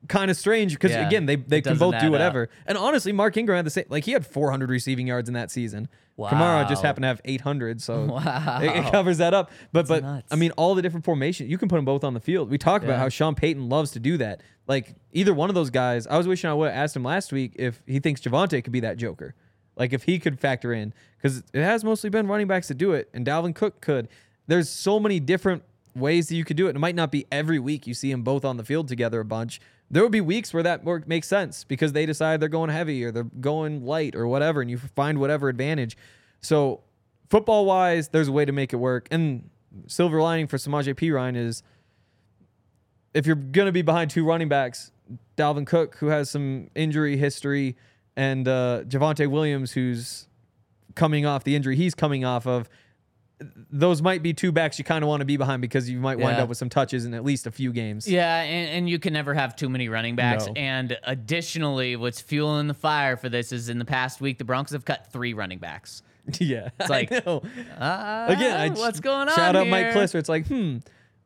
kind of strange because Yeah, again, they they can both do up. whatever. And honestly, Mark Ingram had the same. Like he had 400 receiving yards in that season. Kamara just happened to have 800, so Wow. it, it covers that up. But but nuts. I mean, all the different formations, you can put them both on the field. We talked about how Sean Payton loves to do that. Like either one of those guys, I was wishing I would have asked him last week if he thinks Javonte could be that Joker. Like if he could factor in, because it has mostly been running backs to do it, and Dalvin Cook could. There's so many different ways that you could do it. It might not be every week you see them both on the field together a bunch. There would be weeks where that work makes sense because they decide they're going heavy or they're going light or whatever, and you find whatever advantage. So football wise, there's a way to make it work. And silver lining for Samaje Perine is if you're going to be behind two running backs, Dalvin Cook, who has some injury history, and uh, Javonte Williams, who's coming off the injury he's coming off of, those might be two backs you kind of want to be behind because you might wind Yeah. up with some touches in at least a few games. Yeah, and, and you can never have too many running backs. No. And additionally, what's fueling the fire for this is in the past week, the Broncos have cut three running backs. yeah. It's like, know. Uh, Again, I what's going on? Shout out Mike? Clisser. It's like, hmm,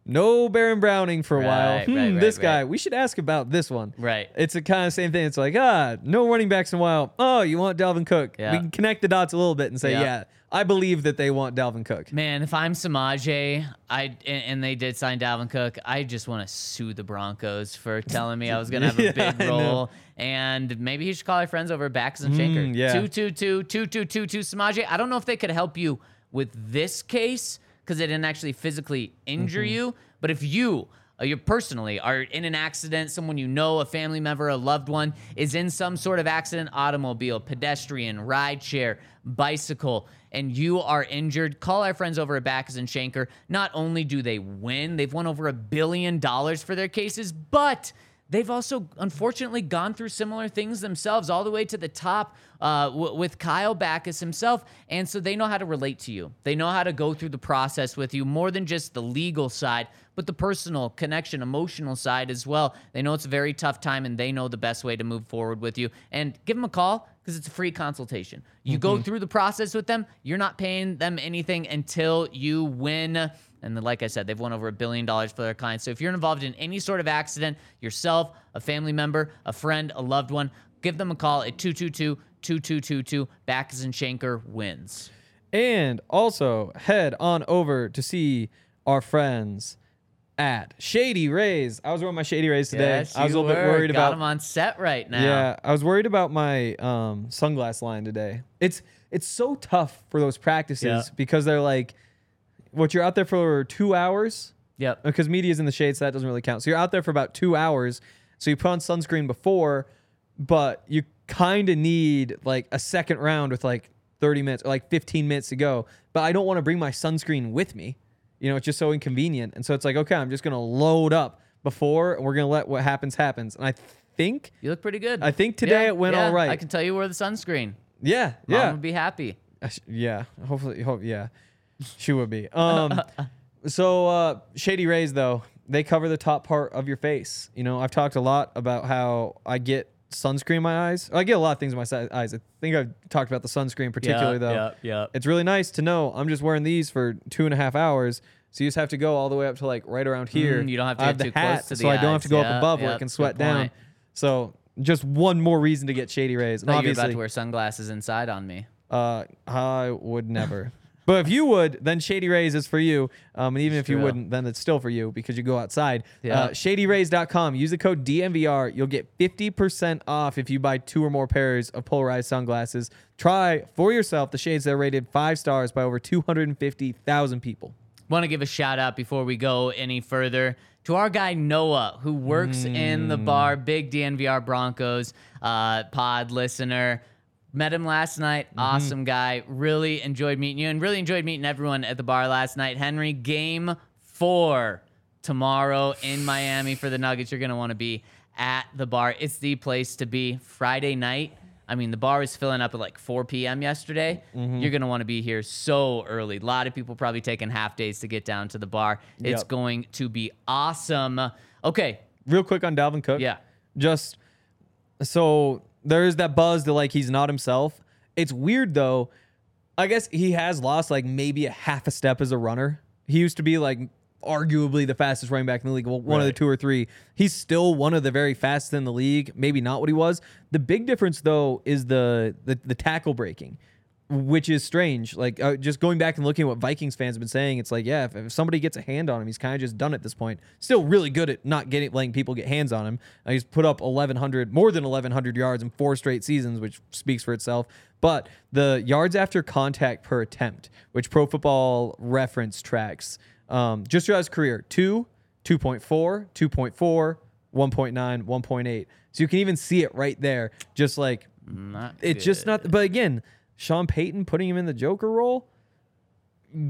no Baron Browning for a while. Hmm, right, right, this guy, we should ask about this one. Right. It's the kind of same thing. It's like, ah, no running backs in a while. Oh, you want Dalvin Cook? Yeah. We can connect the dots a little bit and say, Yeah. yeah, I believe that they want Dalvin Cook. Man, if I'm Samaje, I and, and they did sign Dalvin Cook, I just want to sue the Broncos for telling me I was gonna have a big role. And maybe he should call our friends over at Backus and Shanker. Mm, yeah. Two two two two two two two Samaje. I don't know if they could help you with this case because they didn't actually physically injure Mm-hmm. you. But if you uh, you personally are in an accident, someone you know, a family member, a loved one is in some sort of accident, automobile, pedestrian, ride share, bicycle, and you are injured, call our friends over at Backus and Shanker. Not only do they win, they've won over a billion dollars for their cases, but they've also unfortunately gone through similar things themselves, all the way to the top uh, w- with Kyle Backus himself. And so they know how to relate to you. They know how to go through the process with you more than just the legal side, but the personal connection, emotional side as well. They know it's a very tough time and they know the best way to move forward with you. And give them a call because it's a free consultation. You go mm-hmm. through the process with them, you're not paying them anything until you win. And then, like I said, they've won over a billion dollars for their clients. So if you're involved in any sort of accident, yourself, a family member, a friend, a loved one, give them a call at 222 2222. Backus and Shanker wins. And also head on over to see our friends at Shady Rays. I was wearing my Shady Rays today. Yes, I was a little bit were. worried Got about them on set right now. Yeah, I was worried about my um, sunglass line today. It's it's so tough for those practices Yeah. because they're like, what you're out there for two hours Yep. because media's in the shade, so that doesn't really count. So you're out there for about two hours. So you put on sunscreen before, but you kind of need like a second round with like 30 minutes or like 15 minutes to go. But I don't want to bring my sunscreen with me. You know, it's just so inconvenient. And so it's like, okay, I'm just gonna load up before, and we're gonna let what happens happens. And I think, You look pretty good. I think today it went yeah, all right. I can tell you wore the sunscreen. yeah, Mom yeah, would be happy. Sh- yeah. Hopefully, hope yeah, she would be. Um, so uh, Shady Rays though they cover the top part of your face. You know, I've talked a lot about how I get sunscreen in my eyes. I get a lot of things in my si- eyes. I think I've talked about the sunscreen particularly though. yeah, yeah. It's really nice to know I'm just wearing these for two and a half hours. So you just have to go all the way up to like right around here. Mm, you don't have to I get the too close hat, to the so I don't have to go up above where I can sweat down. So just one more reason to get Shady Rays. And I thought you were about to wear sunglasses inside on me. uh, I would never. But if you would, then Shady Rays is for you. Um, and even if you wouldn't, then it's still for you because you go outside. Yeah. Uh, ShadyRays.com. Use the code DNVR. You'll get 50% off if you buy two or more pairs of polarized sunglasses. Try for yourself the shades that are rated five stars by over 250,000 people. Want to give a shout out before we go any further to our guy Noah, who works in the bar, big DNVR Broncos uh, pod listener. Met him last night. Mm-hmm. Awesome guy. Really enjoyed meeting you and really enjoyed meeting everyone at the bar last night. Henry, game four tomorrow in Miami for the Nuggets. You're going to want to be at the bar. It's the place to be. Friday night. I mean, the bar was filling up at like 4 p.m. yesterday. Mm-hmm. You're going to want to be here so early. A lot of people probably taking half days to get down to the bar. It's Yep. going to be awesome. Okay. Real quick on Dalvin Cook. Yeah. Just so there's that buzz that like he's not himself. It's weird though. I guess he has lost like maybe a half a step as a runner. He used to be like arguably the fastest running back in the league, well, one of the two or three. He's still one of the very fastest in the league. Maybe not what he was. The big difference though is the the, the tackle breaking. Which is strange. Like uh, just going back and looking at what Vikings fans have been saying, it's like, yeah, if, if somebody gets a hand on him, he's kind of just done at this point. Still really good at not getting letting people get hands on him. Uh, he's put up 1100, more than 1100 yards in four straight seasons, which speaks for itself. But the yards after contact per attempt, which Pro Football Reference tracks, um, just throughout his career, two, 2.4, 2.4, 1.9, 1.8. So you can even see it right there. Just like Not it's just not. But again, Sean Payton putting him in the Joker role,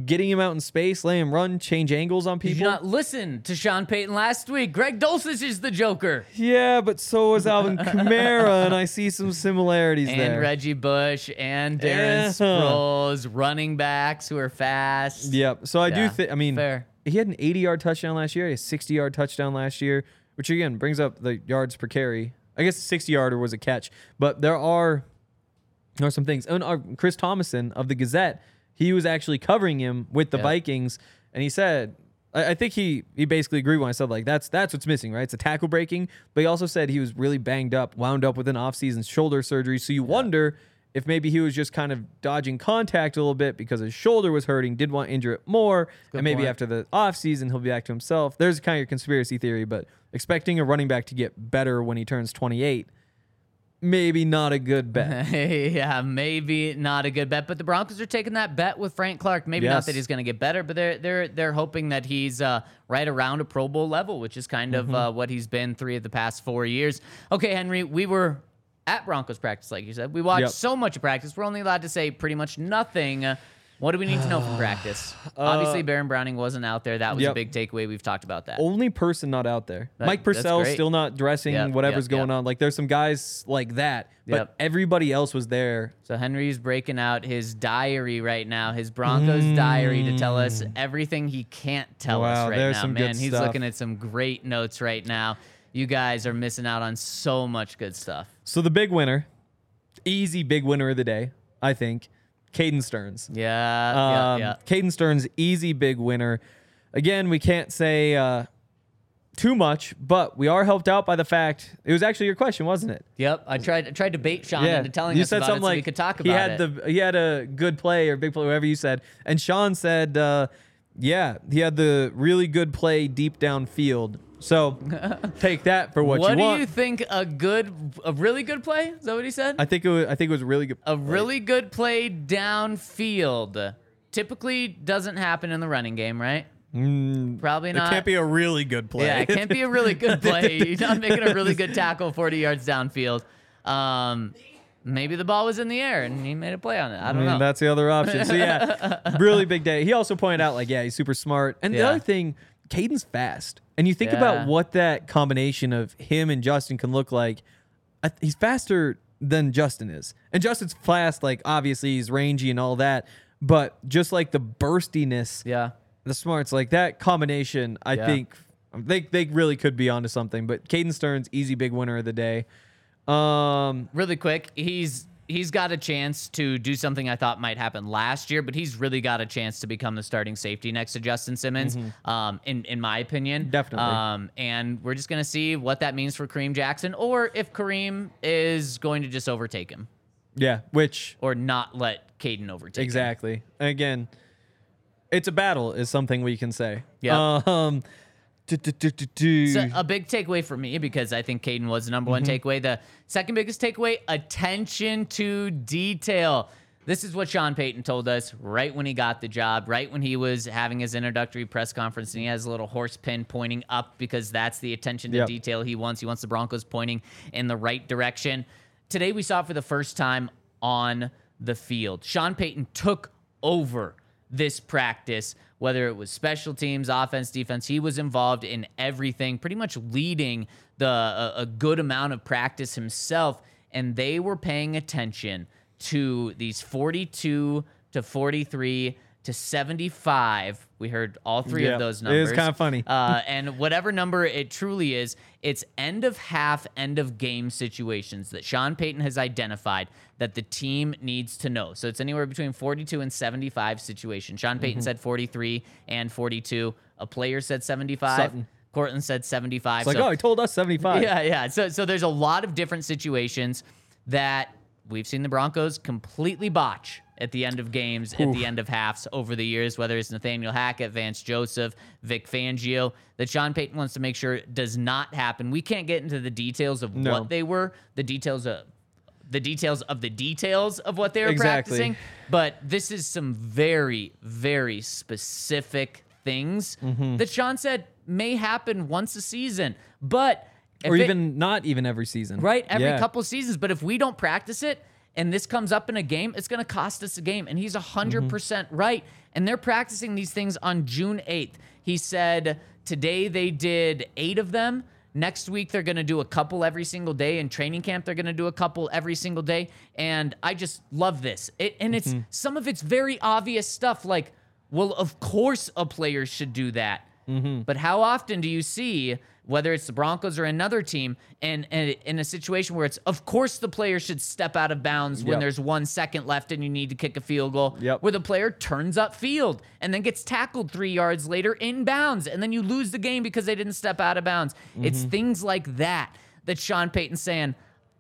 getting him out in space, letting him run, change angles on Did people. you not listen to Sean Payton last week? Greg Dulcich is the Joker. yeah, but so is Alvin Kamara, and I see some similarities And there. And Reggie Bush and Darren Yeah. Sproles, running backs who are fast. Yep. So I Yeah, do think. I mean, fair. he had an 80-yard touchdown last year. He had a 60-yard touchdown last year, which again brings up the yards per carry. I guess 60-yarder was a catch, but there are are some things. And uh, Chris Tomasson of the Gazette, he was actually covering him with the Yeah. Vikings, and he said. I I think he he basically agreed when I said like that's that's what's missing, right? It's a tackle breaking, but he also said he was really banged up, wound up with an offseason shoulder surgery. So you wonder if maybe he was just kind of dodging contact a little bit because his shoulder was hurting, did want to injure it more, and maybe point. after the offseason he'll be back to himself. There's kind of your conspiracy theory, but expecting a running back to get better when he turns 28, maybe not a good bet. yeah, maybe not a good bet, but the Broncos are taking that bet with Frank Clark. Maybe not that he's going to get better, but they're they're they're hoping that he's uh, right around a Pro Bowl level, which is kind of uh, what he's been three of the past four years. Okay, Henry, we were at Broncos practice, like you said. We watched Yep. so much of practice. We're only allowed to say pretty much nothing. Uh, What do we need to know from practice? Obviously, Baron Browning wasn't out there. That was a Uh, yep. big takeaway. We've talked about that. Only person not out there. That- Mike Purcell still not dressing Yep, whatever's yep, going on. Like there's some guys like that, but everybody else was there. So Henry's breaking out his diary right now, his Broncos diary, to tell us everything he can't tell us Mm. Right now. Man, he's stuff. looking at some great notes right now. You guys are missing out on so much good stuff. So the big winner, easy big winner of the day, I think, Caden Sterns. Yeah, Um, yeah, yeah. Caden Sterns, easy big winner. Again, we can't say uh, too much, but we are helped out by the fact it was actually your question, wasn't it? Yep, I tried I tried to bait Sean into telling you us said about something it so like we could talk he had it. the he had a good play or big play, whatever you said, and Sean said, uh, yeah, he had the really good play deep downfield. So take that for what, what you want. What do you think a good, a really good play? Is that what he said? I think it was. I think it was a really good. a really good play downfield typically doesn't happen in the running game, right? Probably It not. can't be a really good play. Yeah, it can't be a really good play. You're not making a really good tackle 40 yards downfield. Um, maybe the ball was in the air and he made a play on it. I I don't mean, know. that's the other option. So yeah, really big day. He also pointed out like, yeah, he's super smart. And the other thing, Caden's fast. And you think Yeah. about what that combination of him and Justin can look like. Th- He's faster than Justin is. And Justin's fast, like obviously he's rangy and all that. But just like the burstiness, yeah. the smarts, like that combination, I Yeah. think they they really could be onto something. But Caden Sterns, easy big winner of the day. Um, Really quick, he's he's got a chance to do something I thought might happen last year, but he's really got a chance to become the starting safety next to Justin Simmons. Um, in in my opinion, Mm-hmm. Definitely. Um, and we're just gonna see what that means for Kareem Jackson, or if Kareem is going to just overtake him, yeah, which or not let Caden overtake. him. Exactly. Again, it's a battle, is something we can say. Yeah. Um, do, do, do. So a big takeaway for me because I think Caden was the number one Mm-hmm. takeaway. The second biggest takeaway: attention to detail. This is what Sean Payton told us right when he got the job, right when he was having his introductory press conference, and he has a little horse pin pointing up because that's the attention to Yep. detail he wants. He wants the Broncos pointing in the right direction. Today we saw for the first time on the field. Sean Payton took over this practice, whether it was special teams, offense, defense. He was involved in everything, pretty much leading the a, a good amount of practice himself, and they were paying attention to these 42 to 43 to 75. We heard all three Yeah, of those it numbers. is kinda funny. Uh, and whatever number it truly is, it's end of half, end of game situations that Sean Payton has identified that the team needs to know. So it's anywhere between 42 and 75 situations. Sean Mm-hmm. Payton said 43 and 42. A player said 75. Sutton. Courtland said 75. it's like, So- oh, he told us 75. yeah, yeah. So so there's a lot of different situations that we've seen the Broncos completely botch at the end of games, at the end of halves over the years, whether it's Nathaniel Hackett, Vance Joseph, Vic Fangio, that Sean Payton wants to make sure does not happen. We can't get into the details of No. what they were, the details of the details of the details of what they were Exactly. practicing, but this is some very, very specific things Mm-hmm. that Sean said may happen once a season. But Or it- even not even every season. right every Yeah. couple seasons. But if we don't practice it and this comes up in a game, it's going to cost us a game. And he's 100% Mm-hmm. right. And they're practicing these things on June 8th. He said today they did eight of them. Next week, they're going to do a couple every single day. In training camp, they're going to do a couple every single day. And I just love this. It, and it's Mm-hmm. some of it's very obvious stuff like, well, of course a player should do that. Mm-hmm. But how often do you see, whether it's the Broncos or another team, and, and in a situation where it's, of course, the player should step out of bounds when Yep. there's one second left and you need to kick a field goal, Yep. where the player turns up field and then gets tackled three yards later in bounds, and then you lose the game because they didn't step out of bounds. It's Mm-hmm. things like that that Sean Payton's saying.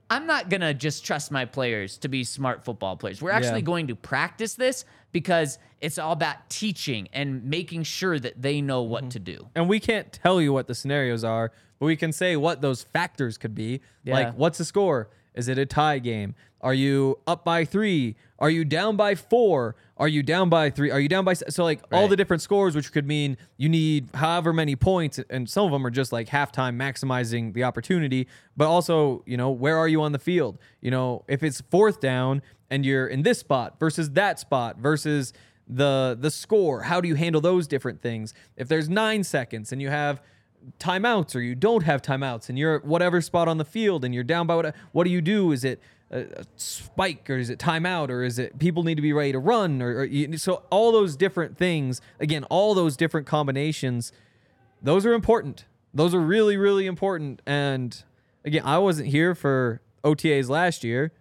I'm not going to just trust my players to be smart football players. We're actually Yeah. going to practice this because it's all about teaching and making sure that they know what Mm-hmm. to do. And we can't tell you what the scenarios are, but we can say what those factors could be. Yeah. Like, what's the score? Is it a tie game? Are you up by three? Are you down by four? Are you down by three? Are you down by so like all the different scores, which could mean you need however many points, and some of them are just like halftime maximizing the opportunity. But also, you know, where are you on the field? You know, if it's fourth down and you're in this spot versus that spot versus the the score. How do you handle those different things? If there's nine seconds and you have timeouts or you don't have timeouts and you're at whatever spot on the field and you're down by what what do you do? Is it a, spike or is it timeout or is it people need to be ready to run or, or you, so all those different things again all those different combinations those are important. Those are really really important. And again i wasn't here for otas last year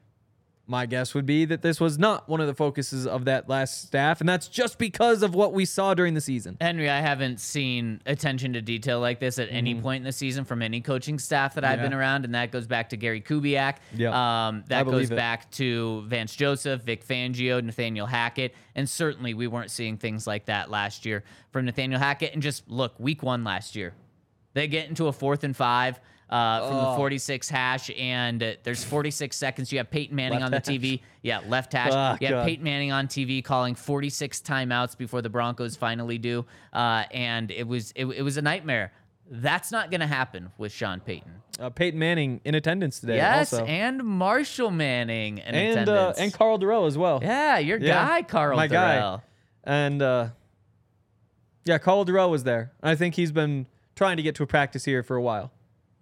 my guess would be that this was not one of the focuses of that last staff and that's just because of what we saw during the season Henry, I haven't seen attention to detail like this at any point in the season from any coaching staff that I've Mm-hmm. Yeah. been around, and that goes back to Gary Kubiak. Yep. Um, that goes it. back to Vance Joseph, Vic Fangio, Nathaniel Hackett, and certainly we weren't seeing things like that last year from Nathaniel Hackett. And just look, week one last year, they get into a fourth and five. Uh, from Oh. the 46 hash, and uh, there's 46 seconds. You have Peyton Manning on the TV. Yeah, left hash. Ah, you have God. Peyton Manning on TV calling 46 timeouts before the Broncos finally do, uh, and it was it, it was a nightmare. That's not going to happen with Sean Payton. uh, peyton manning in attendance today yes, also and Marshall Manning in and uh, attendance. and karl dorrell as well yeah, your Yeah, guy Karl my guy. And uh, yeah, Karl Dorrell was there. I think he's been trying to get to a practice here for a while.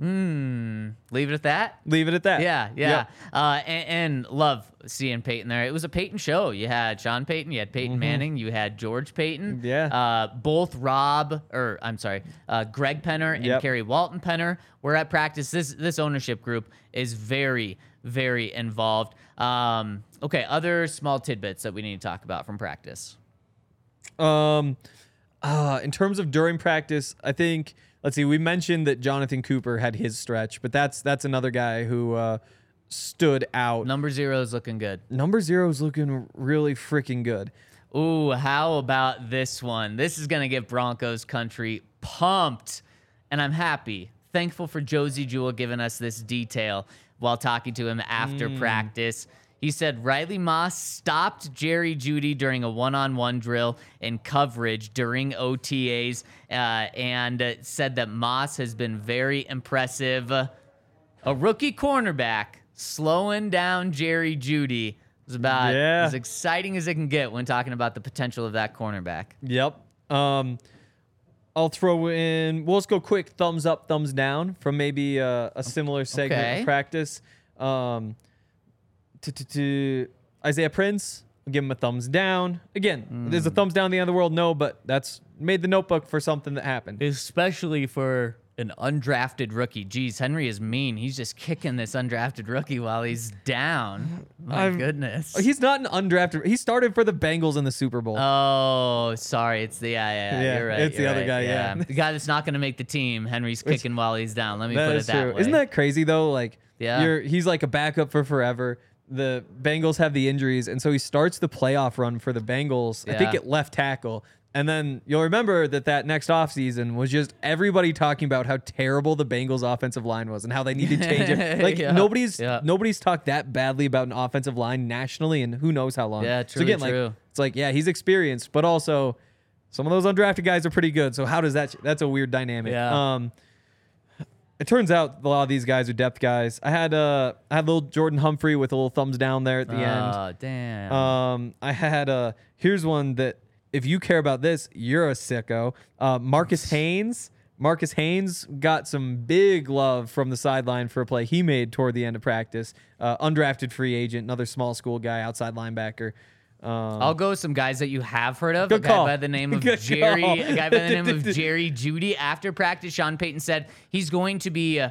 Leave it at that. Leave it at that. Yeah, yeah. Yep. Uh, and, and love seeing Peyton there. It was a Peyton show. You had Sean Payton, you had Peyton Manning, you had George. Mm-hmm. Yeah. Uh, both Rob, or I'm sorry, uh, Greg Penner and Yep. Carrie Walton Penner were at practice. This this ownership group is very, very involved. Um, okay, other small tidbits that we need to talk about from practice. Um, uh, in terms of during practice, I think let's see. We mentioned that Jonathon Cooper had his stretch, but that's that's another guy who uh, stood out. Number zero is looking good. Number zero is looking really freaking good. Ooh, how about this one? This is going to get Broncos country pumped. And I'm happy, thankful for Josey Jewell giving us this detail while talking to him after practice. He said Riley Moss stopped Jerry Jeudy during a one on one drill in coverage during OTAs uh, and uh, said that Moss has been very impressive. a rookie cornerback slowing down Jerry Jeudy is about Yeah. as exciting as it can get when talking about the potential of that cornerback. Yep. Um, I'll throw in. We'll just go quick thumbs up, thumbs down from maybe uh, a similar segment Okay. of practice. Um, to, Isaiah Prince, I'll give him a thumbs down. Again, there's a Hmm. thumbs down the end of the world. No, but that's made the notebook for something that happened. Especially for an undrafted rookie. Geez, Henry is mean. He's just kicking this undrafted rookie while he's down. My I'm- goodness. He's not an undrafted. He started for the Bengals in the Super Bowl. Oh, sorry. It's the yeah, yeah, yeah. Yeah, you're right. it's the you're other right, guy, yeah. the guy that's not going to make the team. Henry's kicking while he's down. Let me put it that true. way. Isn't that crazy though? Like, Yeah. you're he's like a backup for forever. The Bengals have the injuries, and so he starts the playoff run for the Bengals. I think Yeah. at left tackle. And then you'll remember that that next offseason was just everybody talking about how terrible the Bengals offensive line was and how they need to change it. Like Yeah. nobody's Yeah. nobody's talked that badly about an offensive line nationally and who knows how long. Yeah, so truly again, like it's like yeah, he's experienced, but also some of those undrafted guys are pretty good. So how does that that's a weird dynamic. Yeah. Um it turns out a lot of these guys are depth guys. I had uh I had little Jordan Humphrey with a little thumbs down there at the end. Oh, damn. Um I had uh here's one that if you care about this, you're a sicko. Uh Marcus Haynes. Marcus Haynes got some big love from the sideline for a play he made toward the end of practice. Uh, undrafted free agent, another small school guy, outside linebacker. Um, I'll go with some guys that you have heard of. A guy call. by the name of Good Jerry. call. A guy by the name of Jerry Jeudy. After practice, Sean Payton said he's going to be. Uh,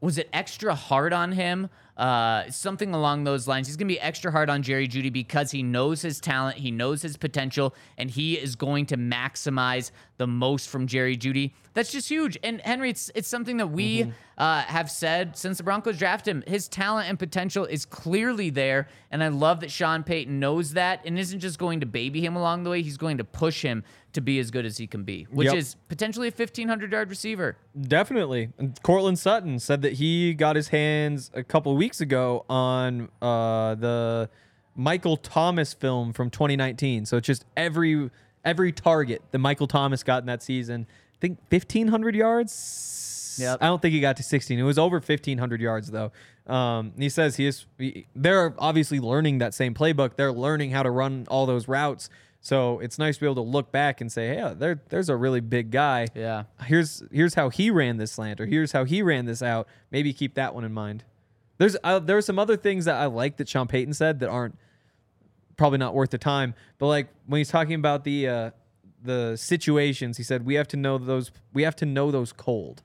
was it extra hard on him? Uh, something along those lines. He's going to be extra hard on Jerry Jeudy because he knows his talent, he knows his potential, and he is going to maximize the most from Jerry Jeudy. That's just huge. And Henry, it's it's something that we Mm-hmm. uh, have said since the Broncos drafted him. His talent and potential is clearly there, and I love that Sean Payton knows that and isn't just going to baby him along the way. He's going to push him to be as good as he can be, which Yep. is potentially a 1500 yard receiver. Definitely. And Courtland Sutton said that he got his hands a couple weeks ago on uh, the Michael Thomas film from 2019. So it's just every every target that Michael Thomas got in that season. I think 1500 yards. Yep. I don't think he got to 16. It was over 1500 yards though. Um, he says he is. He, they're obviously learning that same playbook. They're learning how to run all those routes. So it's nice to be able to look back and say, "Hey, there, there's a really big guy. Yeah. Here's here's how he ran this slant, or here's how he ran this out. Maybe keep that one in mind." There's uh, there are some other things that I like that Sean Payton said that aren't probably not worth the time. But like when he's talking about the uh, the situations, he said we have to know those we have to know those cold.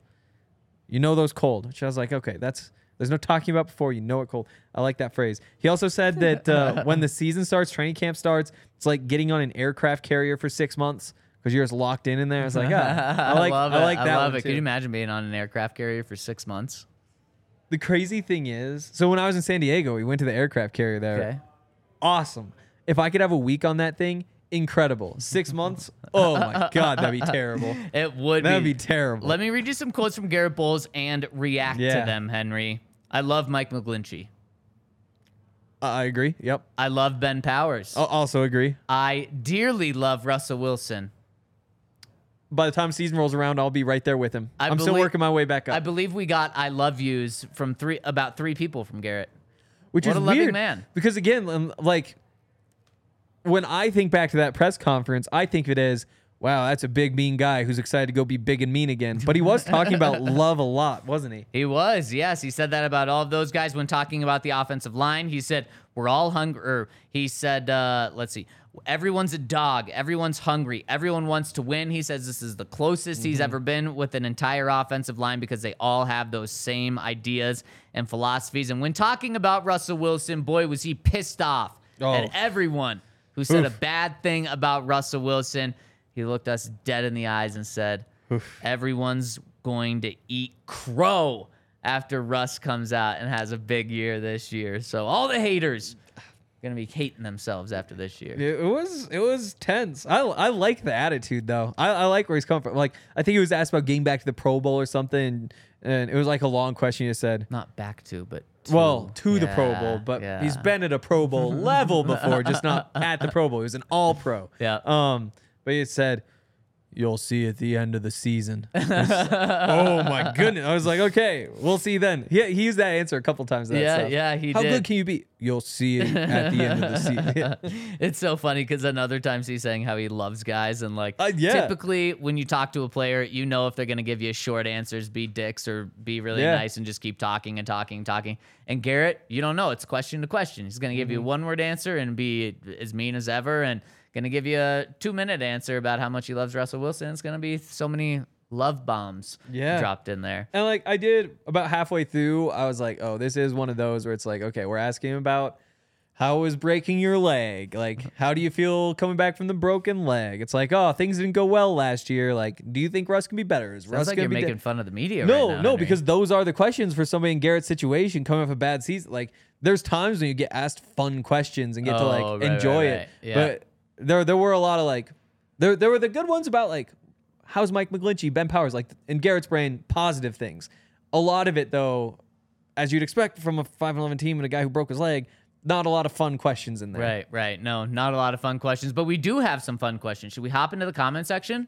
You know those cold, which I was like, okay, that's there's no talking about before. You know it cold. I like that phrase. He also said that uh, when the season starts, training camp starts, it's like getting on an aircraft carrier for six months because you're just locked in in there. I was like, ah, I like love I it. like that I love it. too. Could you imagine being on an aircraft carrier for six months? the crazy thing is, so when I was in San Diego, we went to the aircraft carrier there. Okay. Awesome. If I could have a week on that thing, incredible. Six months, oh my god, that'd be terrible. It would That'd be. be terrible. Let me read you some quotes from Garrett Bolles and react Yeah. to them, Henry. I love Mike McGlinchey. I agree. Yep. I love Ben Powers. I'll also agree. I dearly love Russell Wilson. By the time season rolls around, I'll be right there with him. I I'm still believe- working my way back up. I believe we got I love yous from three about three people from Garrett. which What is a loving weird man. because again, um, like when I think back to that press conference, I think of it as, wow, that's a big mean guy who's excited to go be big and mean again. But he was talking about love a lot, wasn't he? He was, yes. He said that about all of those guys when talking about the offensive line. He said, We're all hungry. Or he said, uh, Let's see, everyone's a dog. Everyone's hungry. Everyone wants to win. He says this is the closest he's ever been with an entire offensive line because they all have those same ideas and philosophies. And when talking about Russell Wilson, boy, was he pissed off Oh. at everyone who said Oof. a bad thing about Russell Wilson. He looked us dead in the eyes and said, Everyone's going to eat crow after Russ comes out and has a big year this year. So all the haters gonna be hating themselves after this year. It was it was tense. I, I like the attitude though. I, I like where he's coming from. Like I think he was asked about getting back to the Pro Bowl or something, and it was like a long question. He said, Not back to, but to. "Well, to the Pro Bowl, but yeah. he's been at a Pro Bowl level before, just not at the Pro Bowl. He was an All Pro." Yeah. Um, but he said, "You'll see at the end of the season." oh my goodness! I was like, "Okay, we'll see then." He, he used that answer a couple times. That Yeah, stuff. yeah, he How did. good can you be? You'll see it at the end of the season. Yeah. it's so funny because then other times he's saying how he loves guys and like Uh, yeah. typically when you talk to a player, you know if they're gonna give you short answers, be dicks or be really Yeah. nice and just keep talking and talking and talking. And Garrett, you don't know. It's question to question. He's gonna give Mm-hmm. you one word answer and be as mean as ever and gonna give you a two minute answer about how much he loves Russell Wilson. It's gonna be so many love bombs Yeah. dropped in there. And like I did about halfway through, I was like, oh, this is one of those where it's like, okay, we're asking him about how is breaking your leg? Like, how do you feel coming back from the broken leg? It's like, oh, things didn't go well last year. Like, do you think Russ can be better? Is Sounds Russ like gonna you're be making fun of the media No, right now, no, Henry. because those are the questions for somebody in Garrett's situation coming off a bad season. Like, there's times when you get asked fun questions and get to Oh, like right, right, enjoy right. it. Yeah. But there there were a lot of like there there were the good ones about like how's Mike McGlinchey, Ben Powers, like in Garrett's brain, positive things. A lot of it though, as you'd expect from a five eleven team and a guy who broke his leg, not a lot of fun questions in there. Right, right. No, not a lot of fun questions, but we do have some fun questions. Should we hop into the comment section?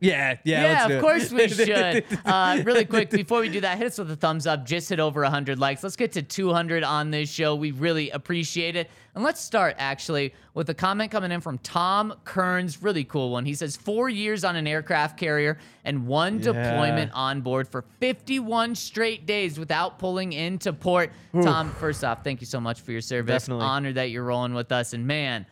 Yeah, yeah. let's do of course we should. Uh, really quick, before we do that, hit us with a thumbs up. Just hit over 100 likes. Let's get to 200 on this show. We really appreciate it. And let's start actually with a comment coming in from Tom Kearns. Really cool one. He says four years on an aircraft carrier and one Yeah. deployment on board for 51 straight days without pulling into port. Tom, first off, thank you so much for your service. Definitely. Honored that you're rolling with us. And man,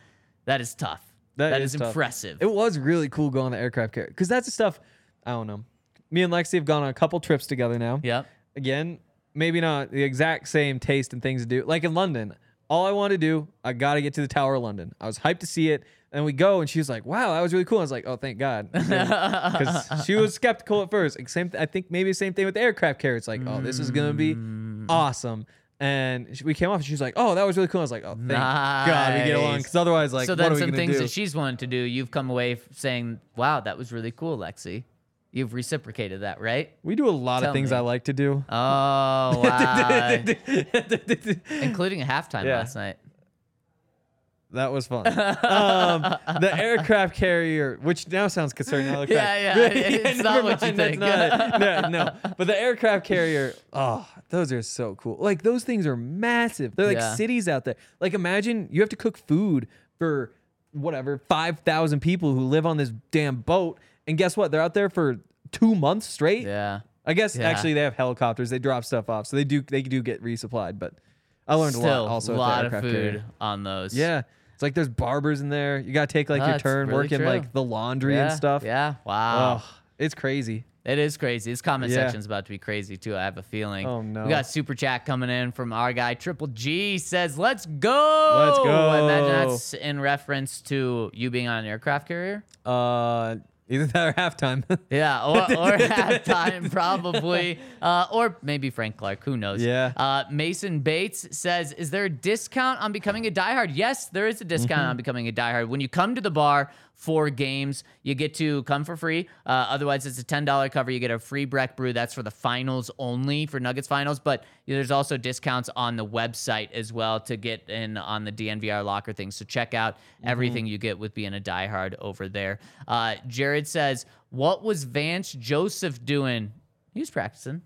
that is tough. That is, tough. impressive. It was really cool going on the aircraft carrier because that's the stuff. I don't know. Me and Lexi have gone on a couple trips together now. Yep. Again, maybe not the exact same taste and things to do. Like in London, all I want to do, I got to get to the Tower of London. I was hyped to see it. And we go, and she was like, "Wow, that was really cool." I was like, "Oh, thank God," because she was skeptical at first. Like, Same, I think maybe the same thing with the aircraft carrier. It's like, "Oh, this is gonna be Mm. awesome." And we came off, and she was like, "Oh, that was really cool." I was like, "Oh, thank God we get along," because otherwise, like, so what then are we some things do? that she's wanted to do, you've come away f- saying, "Wow, that was really cool, Lexi." You've reciprocated that, right? We do a lot Tell of things me. I like to do. Oh wow! Including a halftime Yeah. last night. That was fun. um, the aircraft carrier, which now sounds concerning. now Yeah, yeah, it's never not what you mind, that's think. not. No, no. But the aircraft carrier, oh, those are so cool. Like those things are massive. They're like Yeah. cities out there. Like imagine you have to cook food for whatever five thousand people who live on this damn boat, and guess what? They're out there for two months straight. Yeah. I guess Yeah. actually they have helicopters. They drop stuff off, so they do they do get resupplied. But I learned Still, a lot also. a lot of aircraft food carrier. on those. Yeah, it's like there's barbers in there. You gotta take like your turn really working true. like the laundry Yeah, and stuff. Yeah. Wow. Oh, it's crazy. It is crazy. This comment Yeah. section's about to be crazy too. I have a feeling. Oh, no. We got super chat coming in from our guy Triple G says, "Let's go." Let's go. I imagine that's in reference to you being on an aircraft carrier. Uh, either that or halftime. Yeah, or, or halftime probably, uh, or maybe Frank Clark. Who knows? Yeah. Uh, Mason Bates says, "Is there a discount on becoming a diehard?" Yes, there is a discount Mm-hmm. on becoming a diehard. When you come to the bar for games, you get to come for free. Uh, otherwise, it's a ten dollar cover. You get a free Breck brew. That's for the finals only for Nuggets finals. But there's also discounts on the website as well to get in on the DNVR locker thing. So check out Mm-hmm. everything you get with being a diehard over there. Uh, Jared says, "What was Vance Joseph doing? He was practicing."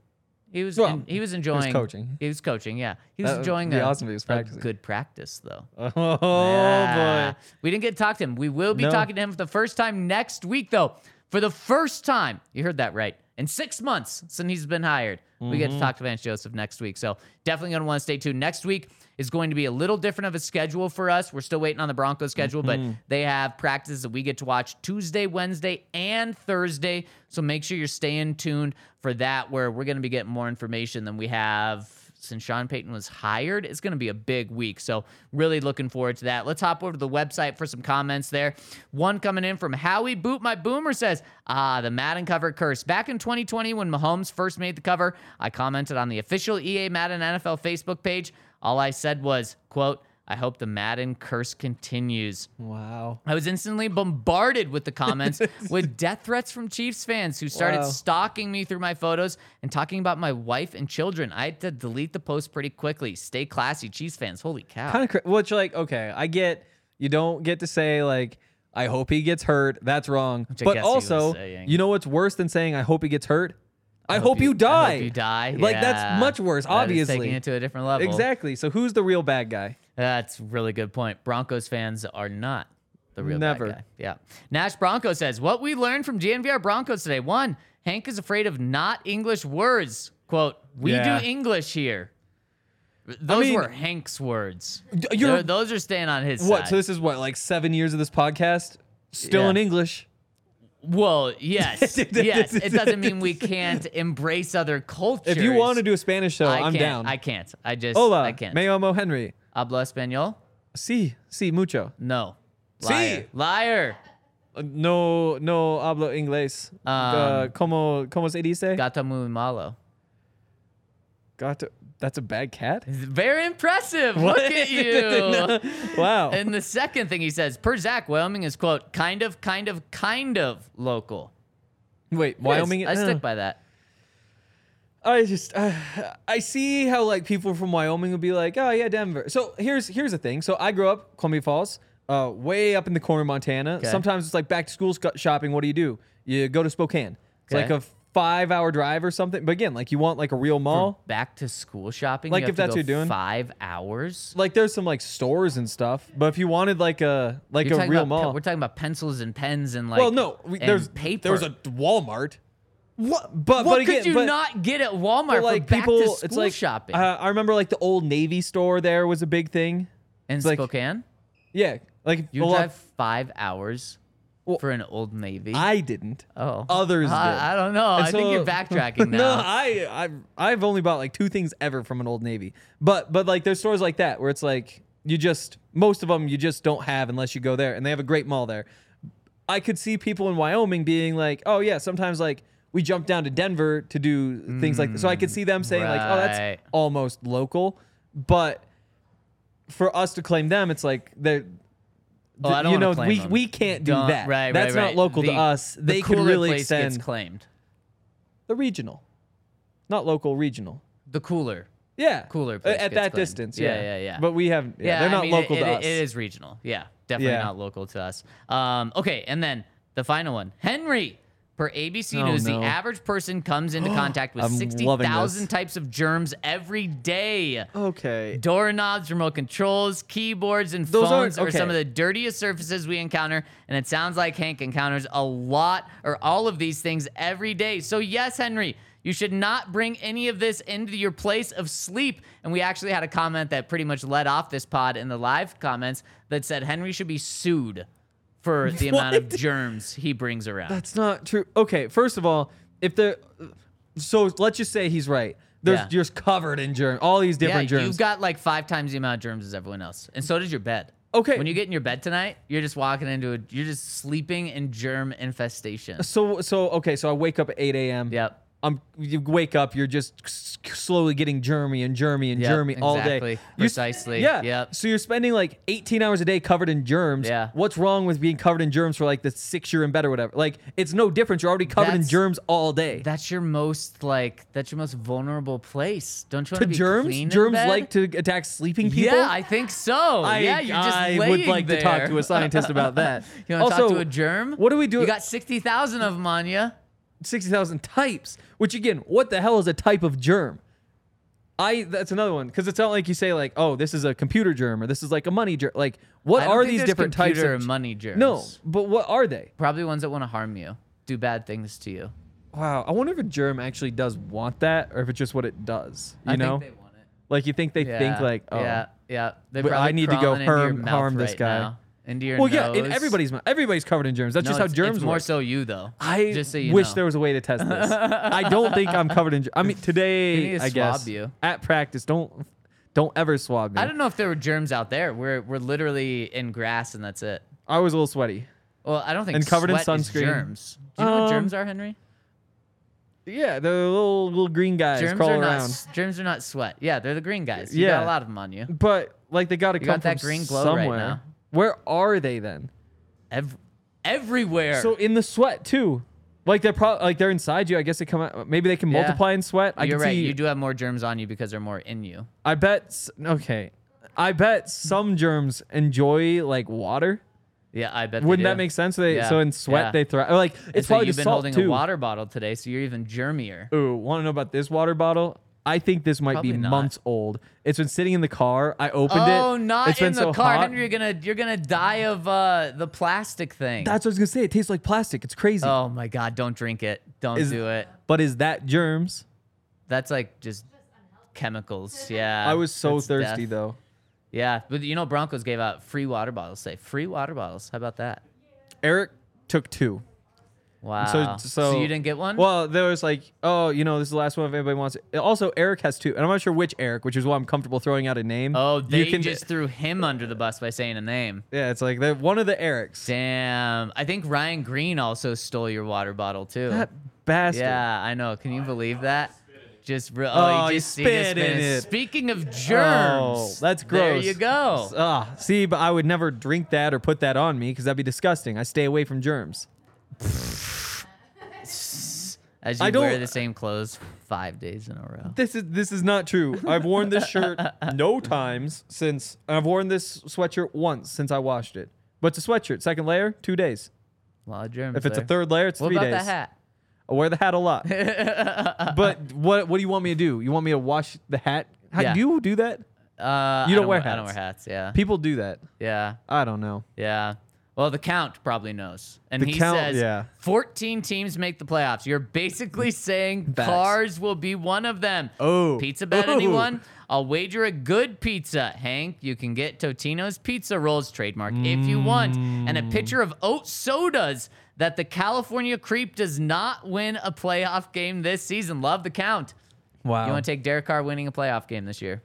He was Well, en- he was enjoying coaching. He was coaching, yeah. He was That enjoying a, awesome he was practicing. good practice though. oh Yeah. boy. We didn't get to talk to him. We will be No. talking to him for the first time next week, though. For the first time, you heard that right. In six months since he's been hired, we get Mm-hmm. to talk to Vance Joseph next week. So definitely going to want to stay tuned. Next week is going to be a little different of a schedule for us. We're still waiting on the Broncos schedule, Mm-hmm. but they have practices that we get to watch Tuesday, Wednesday, and Thursday. So make sure you're staying tuned for that, where we're going to be getting more information than we have since Sean Payton was hired. It's going to be a big week. So, really looking forward to that. Let's hop over to the website for some comments there. One coming in from Howie Boot My Boomer says, Ah, the Madden cover curse. Back in 2020, when Mahomes first made the cover, I commented on the official EA Madden NFL Facebook page. All I said was, quote, I hope the Madden curse continues. Wow. I was instantly bombarded with the comments with death threats from Chiefs fans who started Wow. stalking me through my photos and talking about my wife and children. I had to delete the post pretty quickly. Stay classy, Chiefs fans. Holy cow. Kind of, cra- which like, okay, I get you don't get to say like, I hope he gets hurt. That's wrong. But guess he was also, you know what's worse than saying I hope he gets hurt? I, hope, you, I die. hope you die. Like Yeah. that's much worse. That obviously, taking it to a different level. Exactly. So who's the real bad guy? That's really good point. Broncos fans are not the real Never. bad guy. Yeah. Nash Bronco says, What we learned from DNVR Broncos today. One, Hank is afraid of not English words. Quote, we Yeah. do English here. Those mean- were Hank's words. those are staying on his What? side. So this is what like seven years of this podcast, still Yeah. in English. Well, yes. yes. It doesn't mean we can't embrace other cultures. If you want to do a Spanish show, I I'm can't. down. I can't. I just, Hola, I can't. me llamo Henry. Habla español? Sí, sí, mucho. No. Sí. Liar. Liar. Uh, No, no hablo inglés. Um, uh, como, como se dice? Gato muy malo. Gato. That's a bad cat. Very impressive. Look at you. Wow. And the second thing he says, per Zac, Wyoming is quote kind of, kind of, kind of local. Wait, is. Wyoming. I uh, stick by that. I just uh, I see how like people from Wyoming would be like, oh yeah, Denver. So here's here's the thing. So I grew up Columbia Falls, uh, way up in the corner of Montana. Okay. Sometimes it's like back to school sc- shopping. What do you do? You go to Spokane. It's Okay. like a five hour drive or something. But again, like you want like a real mall. Back to school shopping. Like, you have if to that's go what you're doing. Five hours. Like there's some like stores and stuff. But if you wanted like a like You're a real about pe- mall, we're talking about pencils and pens and like. well, no, we, and there's paper. There's a Walmart. What? But What but again, could you but, not get at Walmart like for back people, to school it's like shopping Uh, I remember like the old Navy store there was a big thing. in like- Spokane? Yeah, like You lot- drive five hours Well, for an Old Navy. I didn't. oh, others did. I, I don't know. And I think you're backtracking now. no, I, I I've only bought like two things ever from an Old Navy. But but like there's stores like that where it's like you just most of them you just don't have unless you go there, and they have a great mall there. I could see people in Wyoming being like, oh yeah, sometimes like we jump down to Denver to do things like so. I could see them saying like, oh that's almost local, but for us to claim them, it's like they're. Oh, I don't you know, claim we them. we can't do Don't- that. Right, That's right, not right. local The- to us. the They could cooler really place extend gets claimed. the regional, not local, regional. The cooler. Yeah, Cooler place at that claimed. distance. Yeah, Yeah, yeah, yeah. But we have. Yeah, Yeah, they're I not mean, local it, to it- us. It is regional. Yeah, definitely Yeah. not local to us. Um, okay, and then the final one, Henry. Per ABC Oh, News, no. the average person comes into contact with 60,000 types of germs every day. Okay. Doorknobs, remote controls, keyboards, and Those phones are some of the dirtiest surfaces we encounter. And it sounds like Hank encounters a lot or all of these things every day. So, yes, Henry, you should not bring any of this into your place of sleep. And we actually had a comment that pretty much led off this pod in the live comments that said Henry should be sued for the amount of germs he brings around. That's not true. Okay, first of all, if the so let's just say he's right. There's Yeah. just covered in germs, all these different yeah, germs. you've got like five times the amount of germs as everyone else, and so does your bed. Okay. When you get in your bed tonight, you're just walking into a, you're just sleeping in germ infestation. so so okay, so I wake up at 8 a.m. Yep. I'm you wake up, you're just slowly getting germy and germy and Yep, germy all day. exactly. You're Precisely. Yeah. Yep. So you're spending like 18 hours a day covered in germs. Yeah. What's wrong with being covered in germs for like the six year in bed or whatever? Like it's no different. You're already covered in germs all day. That's your most like that's your most vulnerable place. Don't you want to to be germs, clean in germs like to attack sleeping people. Yeah, I think so. I, yeah, you're just I would like to talk to a scientist about that. You want to talk to a germ? What do we do? You got sixty thousand of them on you. 60,000 types, which again, what the hell is a type of germ? I that's another one because it's not like you say like, oh, this is a computer germ or this is like a money germ. Like, what are these different types of money germs? No, but what are they? probably ones that want to harm you, do bad things to you. Wow, I wonder if a germ actually does want that or if it's just what it does. You I know, think they want it. like you think they think like, oh, yeah, yeah. I need to go harm- harm this right guy. now. Into your well, nose. yeah, in everybody's mouth. everybody's covered in germs. That's No, just how it's- germs It's more work. so you though. I just so you wish know. there was a way to test this. I don't think I'm covered in. ger- I mean, today need to I guess swab you. at practice. Don't don't ever swab me. I don't know if there were germs out there. We're we're literally in grass and that's it. I was a little sweaty. Well, I don't think And covered in sweat is sunscreen. germs. Do you know what Um, germs are, Henry? Yeah, the little little green guys Germs are not around. s- germs are not sweat. Yeah, they're the green guys. You got Yeah. a lot of them on you. But like they got to You come got that from green glow right somewhere. now. Where are they then? Ev- everywhere. So in the sweat too. Like they're probably like they're inside you. I guess they come out. Maybe they can Yeah. multiply in sweat. I You're can right. see. You do have more germs on you because they're more in you. I bet. s- Okay. I bet some germs enjoy like water. Yeah, I bet. they Wouldn't do. that make sense? They Yeah, so in sweat yeah. they thrive. Like And it's so probably you've the been salt holding too. a water bottle today, so you're even germier. Ooh, want to know about this water bottle? I think this might Probably be not. months old. It's been sitting in the car. I opened it. Oh, not It's in been the so car, hot. Henry. You're gonna you're gonna die of uh, the plastic thing. That's what I was gonna say. It tastes like plastic. It's crazy. oh my god! Don't drink it. Don't Is- do it. But is that germs? That's like just chemicals. Yeah. I was so that's thirsty death. though. Yeah, but you know Broncos gave out free water bottles. Say free water bottles. How about that? Eric took two. Wow. So, so you didn't get one? Well, there was like, oh, you know, this is the last one if anybody wants it. Also, Eric has two, and I'm not sure which Eric, which is why I'm comfortable throwing out a name. oh, they you can just threw him under the bus by saying a name. yeah, it's like one of the Erics. Damn. I think Ryan Green also stole your water bottle too. That bastard. Yeah, I know. Can you believe that? Just re- Oh, oh, you just, spit in it. Speaking of Oh, germs, that's gross. There you go. Ah, see, but I would never drink that or put that on me because that'd be disgusting. I stay away from germs. As you I wear don't- the same clothes five days in a row. This is this is not true. I've worn this shirt no times since I've worn this sweatshirt once since I washed it. But it's a sweatshirt. Second layer, two days. A lot of germs. If it's a there. third layer, it's what three about days. the hat? I wear the hat a lot. but what what do you want me to do? You want me to wash the hat? How Yeah. do you do that? Uh, You I don't wear I don't wear hats. Yeah. People do that. Yeah. I don't know. Yeah. Well, the count probably knows. And The he Count, says yeah. 14 teams make the playoffs. You're basically saying Facts. cars will be one of them. Oh. Pizza bet anyone? I'll wager a good pizza. Hank, you can get Totino's Pizza Rolls trademark if you want. And a pitcher of oat sodas that the California Creep does not win a playoff game this season. Love the count. Wow. You want to take Derek Carr winning a playoff game this year?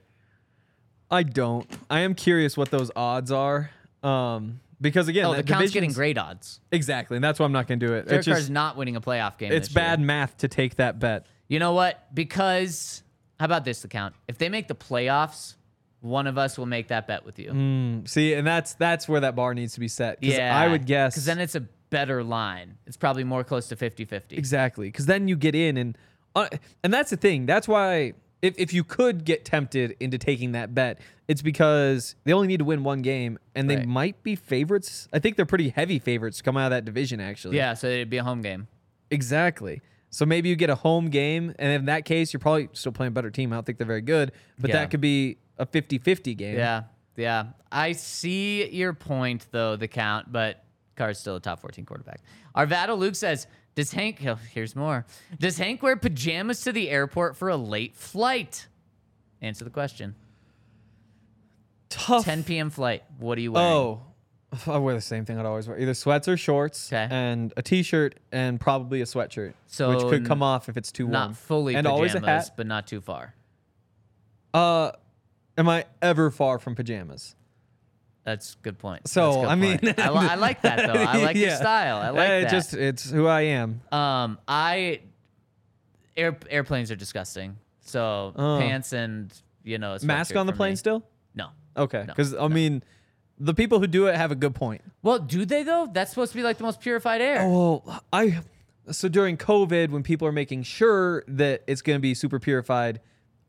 I don't. I am curious what those odds are. Um, because again, Oh, the count's getting great odds. Exactly, and that's why I'm not going to do it. Derek Carr's just not winning a playoff game. it's this year. bad math to take that bet. You know what? Because how about this account? If they make the playoffs, one of us will make that bet with you. See, and that's that's where that bar needs to be set. yeah. I would guess Because then it's a better line. It's probably more close to 50 50. exactly. Because then you get in, and uh, and that's the thing. That's why if if you could get tempted into taking that bet, it's because they only need to win one game, and they Right. might be favorites. I think they're pretty heavy favorites to come out of that division. Actually, Yeah, so it'd be a home game. Exactly. So maybe you get a home game, and in that case, you're probably still playing a better team. I don't think they're very good, but Yeah. that could be a 50 50 game. Yeah, yeah. I see your point though, the count, but Carr's still a top 14 quarterback. Arvada Luke says, "Does Hank? Oh, here's more. Does Hank wear pajamas to the airport for a late flight?" Answer the question. Tough. 10 p.m. flight. What do you wear? Oh, I wear the same thing I'd always wear either sweats or shorts, 'Kay. and a t shirt, and probably a sweatshirt, So which could come off if it's too warm. not fully and pajamas, always a hat. but not too far. Uh, am I ever far from pajamas? That's a good point. So, good I mean- point. I, li- I like that though. I like your style. I like Eh, that. Just it's who I am. Um, I air, airplanes are disgusting. So Oh. pants and you know Mask on the plane me. still? No. Okay, No, because I mean, the people who do it have a good point. Well, do they though? That's supposed to be like the most purified air. Oh, well, I so during COVID when people are making sure that it's going to be super purified,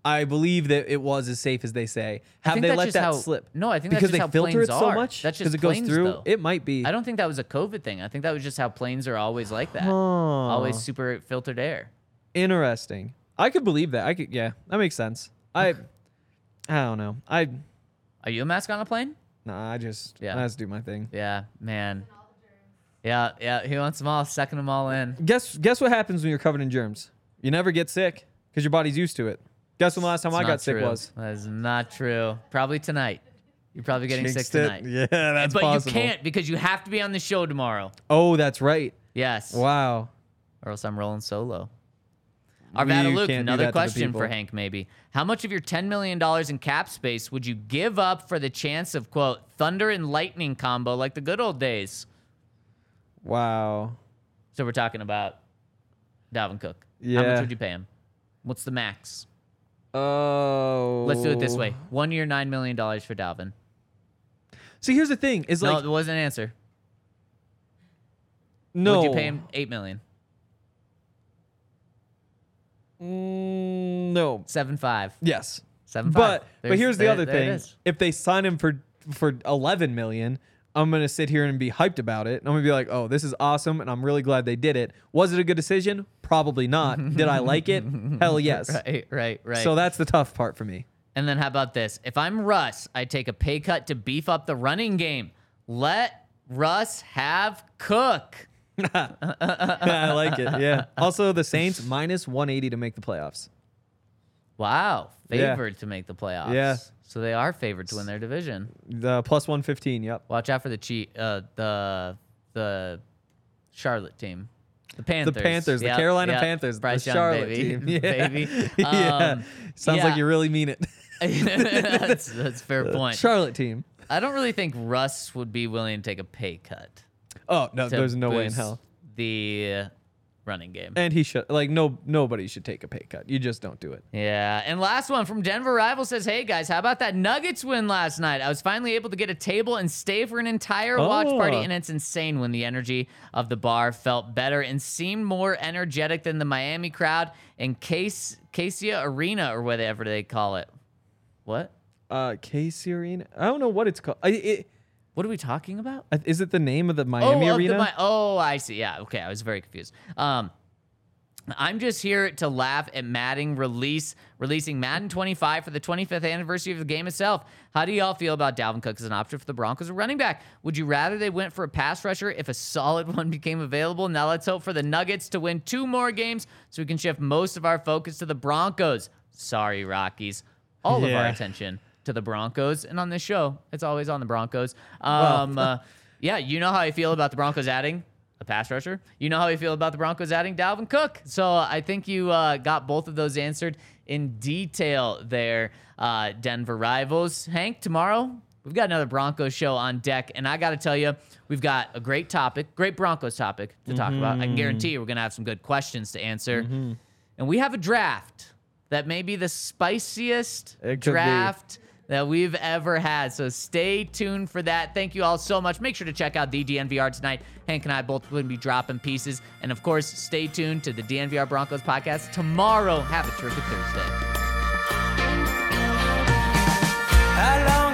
I believe that it was as safe as they say. Have they let that how- slip? no, I think that's because just they how filter it so are. much That's because just it goes planes, through. though. It might be. I don't think that was a COVID thing. I think that was just how planes are always like that. Huh. Always super filtered air. Interesting. I could believe that. I could. Yeah, that makes sense. I. I don't know. I. Are you a mask on a plane? Nah. I just. Yeah. I just do my thing. Yeah, man. Yeah, yeah. He wants them all, sucking them all in. Guess. Guess what happens when you're covered in germs? You never get sick because your body's used to it. Guess when the last time I got not sick was? That is not true. Probably tonight. You're probably getting sick Jinxed it. tonight. Yeah, that's but possible. you can't because you have to be on the show tomorrow. Oh, that's right. Yes. Wow. Or else I'm rolling solo. Arvada Luke, another that to the question for. Hank, maybe. How much of your $10 million in cap space would you give up for the chance of, quote, thunder and lightning combo like the good old days? Wow. So we're talking about Dalvin Cook. Yeah. How much would you pay him? What's the max? Oh. Let's do it this way. One year, $9 million for Dalvin. See, here's the thing: is no, like it wasn't an answer. no. Would you pay him 8 million? Mm, no. Seven five. Yes. Seven But five. but There's- here's the there- other there thing: if they sign him for for 11 million, I'm gonna sit here and be hyped about it. I'm gonna be like, oh, this is awesome, and I'm really glad they did it. Was it a good decision? Probably not. did I like it? Hell yes. Right, right, right. So that's the tough part for me. And then how about this? If I'm Russ, I take a pay cut to beef up the running game. Let Russ have Cook. I like it. Yeah. Also, the Saints minus 180 to make the playoffs. Wow, Yeah. favored to make the playoffs. Yeah. So they are favored to win their division. The plus 115. Yep. Watch out for the cheat. Uh, the the Charlotte team. The Panthers. Panthers, the Yep, Carolina yep. Panthers, the Bryce Young, Charlotte baby. team. Yeah. baby. yeah. Um, Sounds yeah. like you really mean it. that's, that's a fair point. Charlotte team. I don't really think Russ would be willing to take a pay cut. Oh no, there's no way in hell. The running game. And he should like no nobody should take a pay cut. You just don't do it. Yeah. And last one from Denver Rival says, Hey guys, how about that Nuggets win last night? I was finally able to get a table and stay for an entire watch party, Oh. and it's insane when the energy of the bar felt better and seemed more energetic than the Miami crowd in Case Kaseya Arena or whatever they call it. What? Uh, Casey Arena. I don't know what it's called. I, it, What are we talking about? is it the name of the Miami oh, of Arena? The, Mi- oh, I see. Yeah. Okay. I was very confused. Um, I'm just here to laugh at Madden release releasing Madden 25 for the 25th anniversary of the game itself. How do y'all feel about Dalvin Cook as an option for the Broncos or running back? Would you rather they went for a pass rusher if a solid one became available? Now let's hope for the Nuggets to win two more games so we can shift most of our focus to the Broncos. Sorry, Rockies. All of our attention to the Broncos, and on this show, it's always on the Broncos. Um, uh, yeah, you know how I feel about the Broncos adding a pass rusher. You know how I feel about the Broncos adding Dalvin Cook. So I think you uh, got both of those answered in detail there, uh, Denver rivals. Hank, tomorrow we've got another Broncos show on deck, and I got to tell you, we've got a great topic, great Broncos topic to talk about. I can guarantee you, we're gonna have some good questions to answer, and we have a draft that may be the spiciest draft. be. That we've ever had. So stay tuned for that. Thank you all so much. Make sure to check out the DNVR tonight. Hank and I both to be dropping pieces. And of course, stay tuned to the DNVR Broncos podcast tomorrow. Have a terrific Thursday. How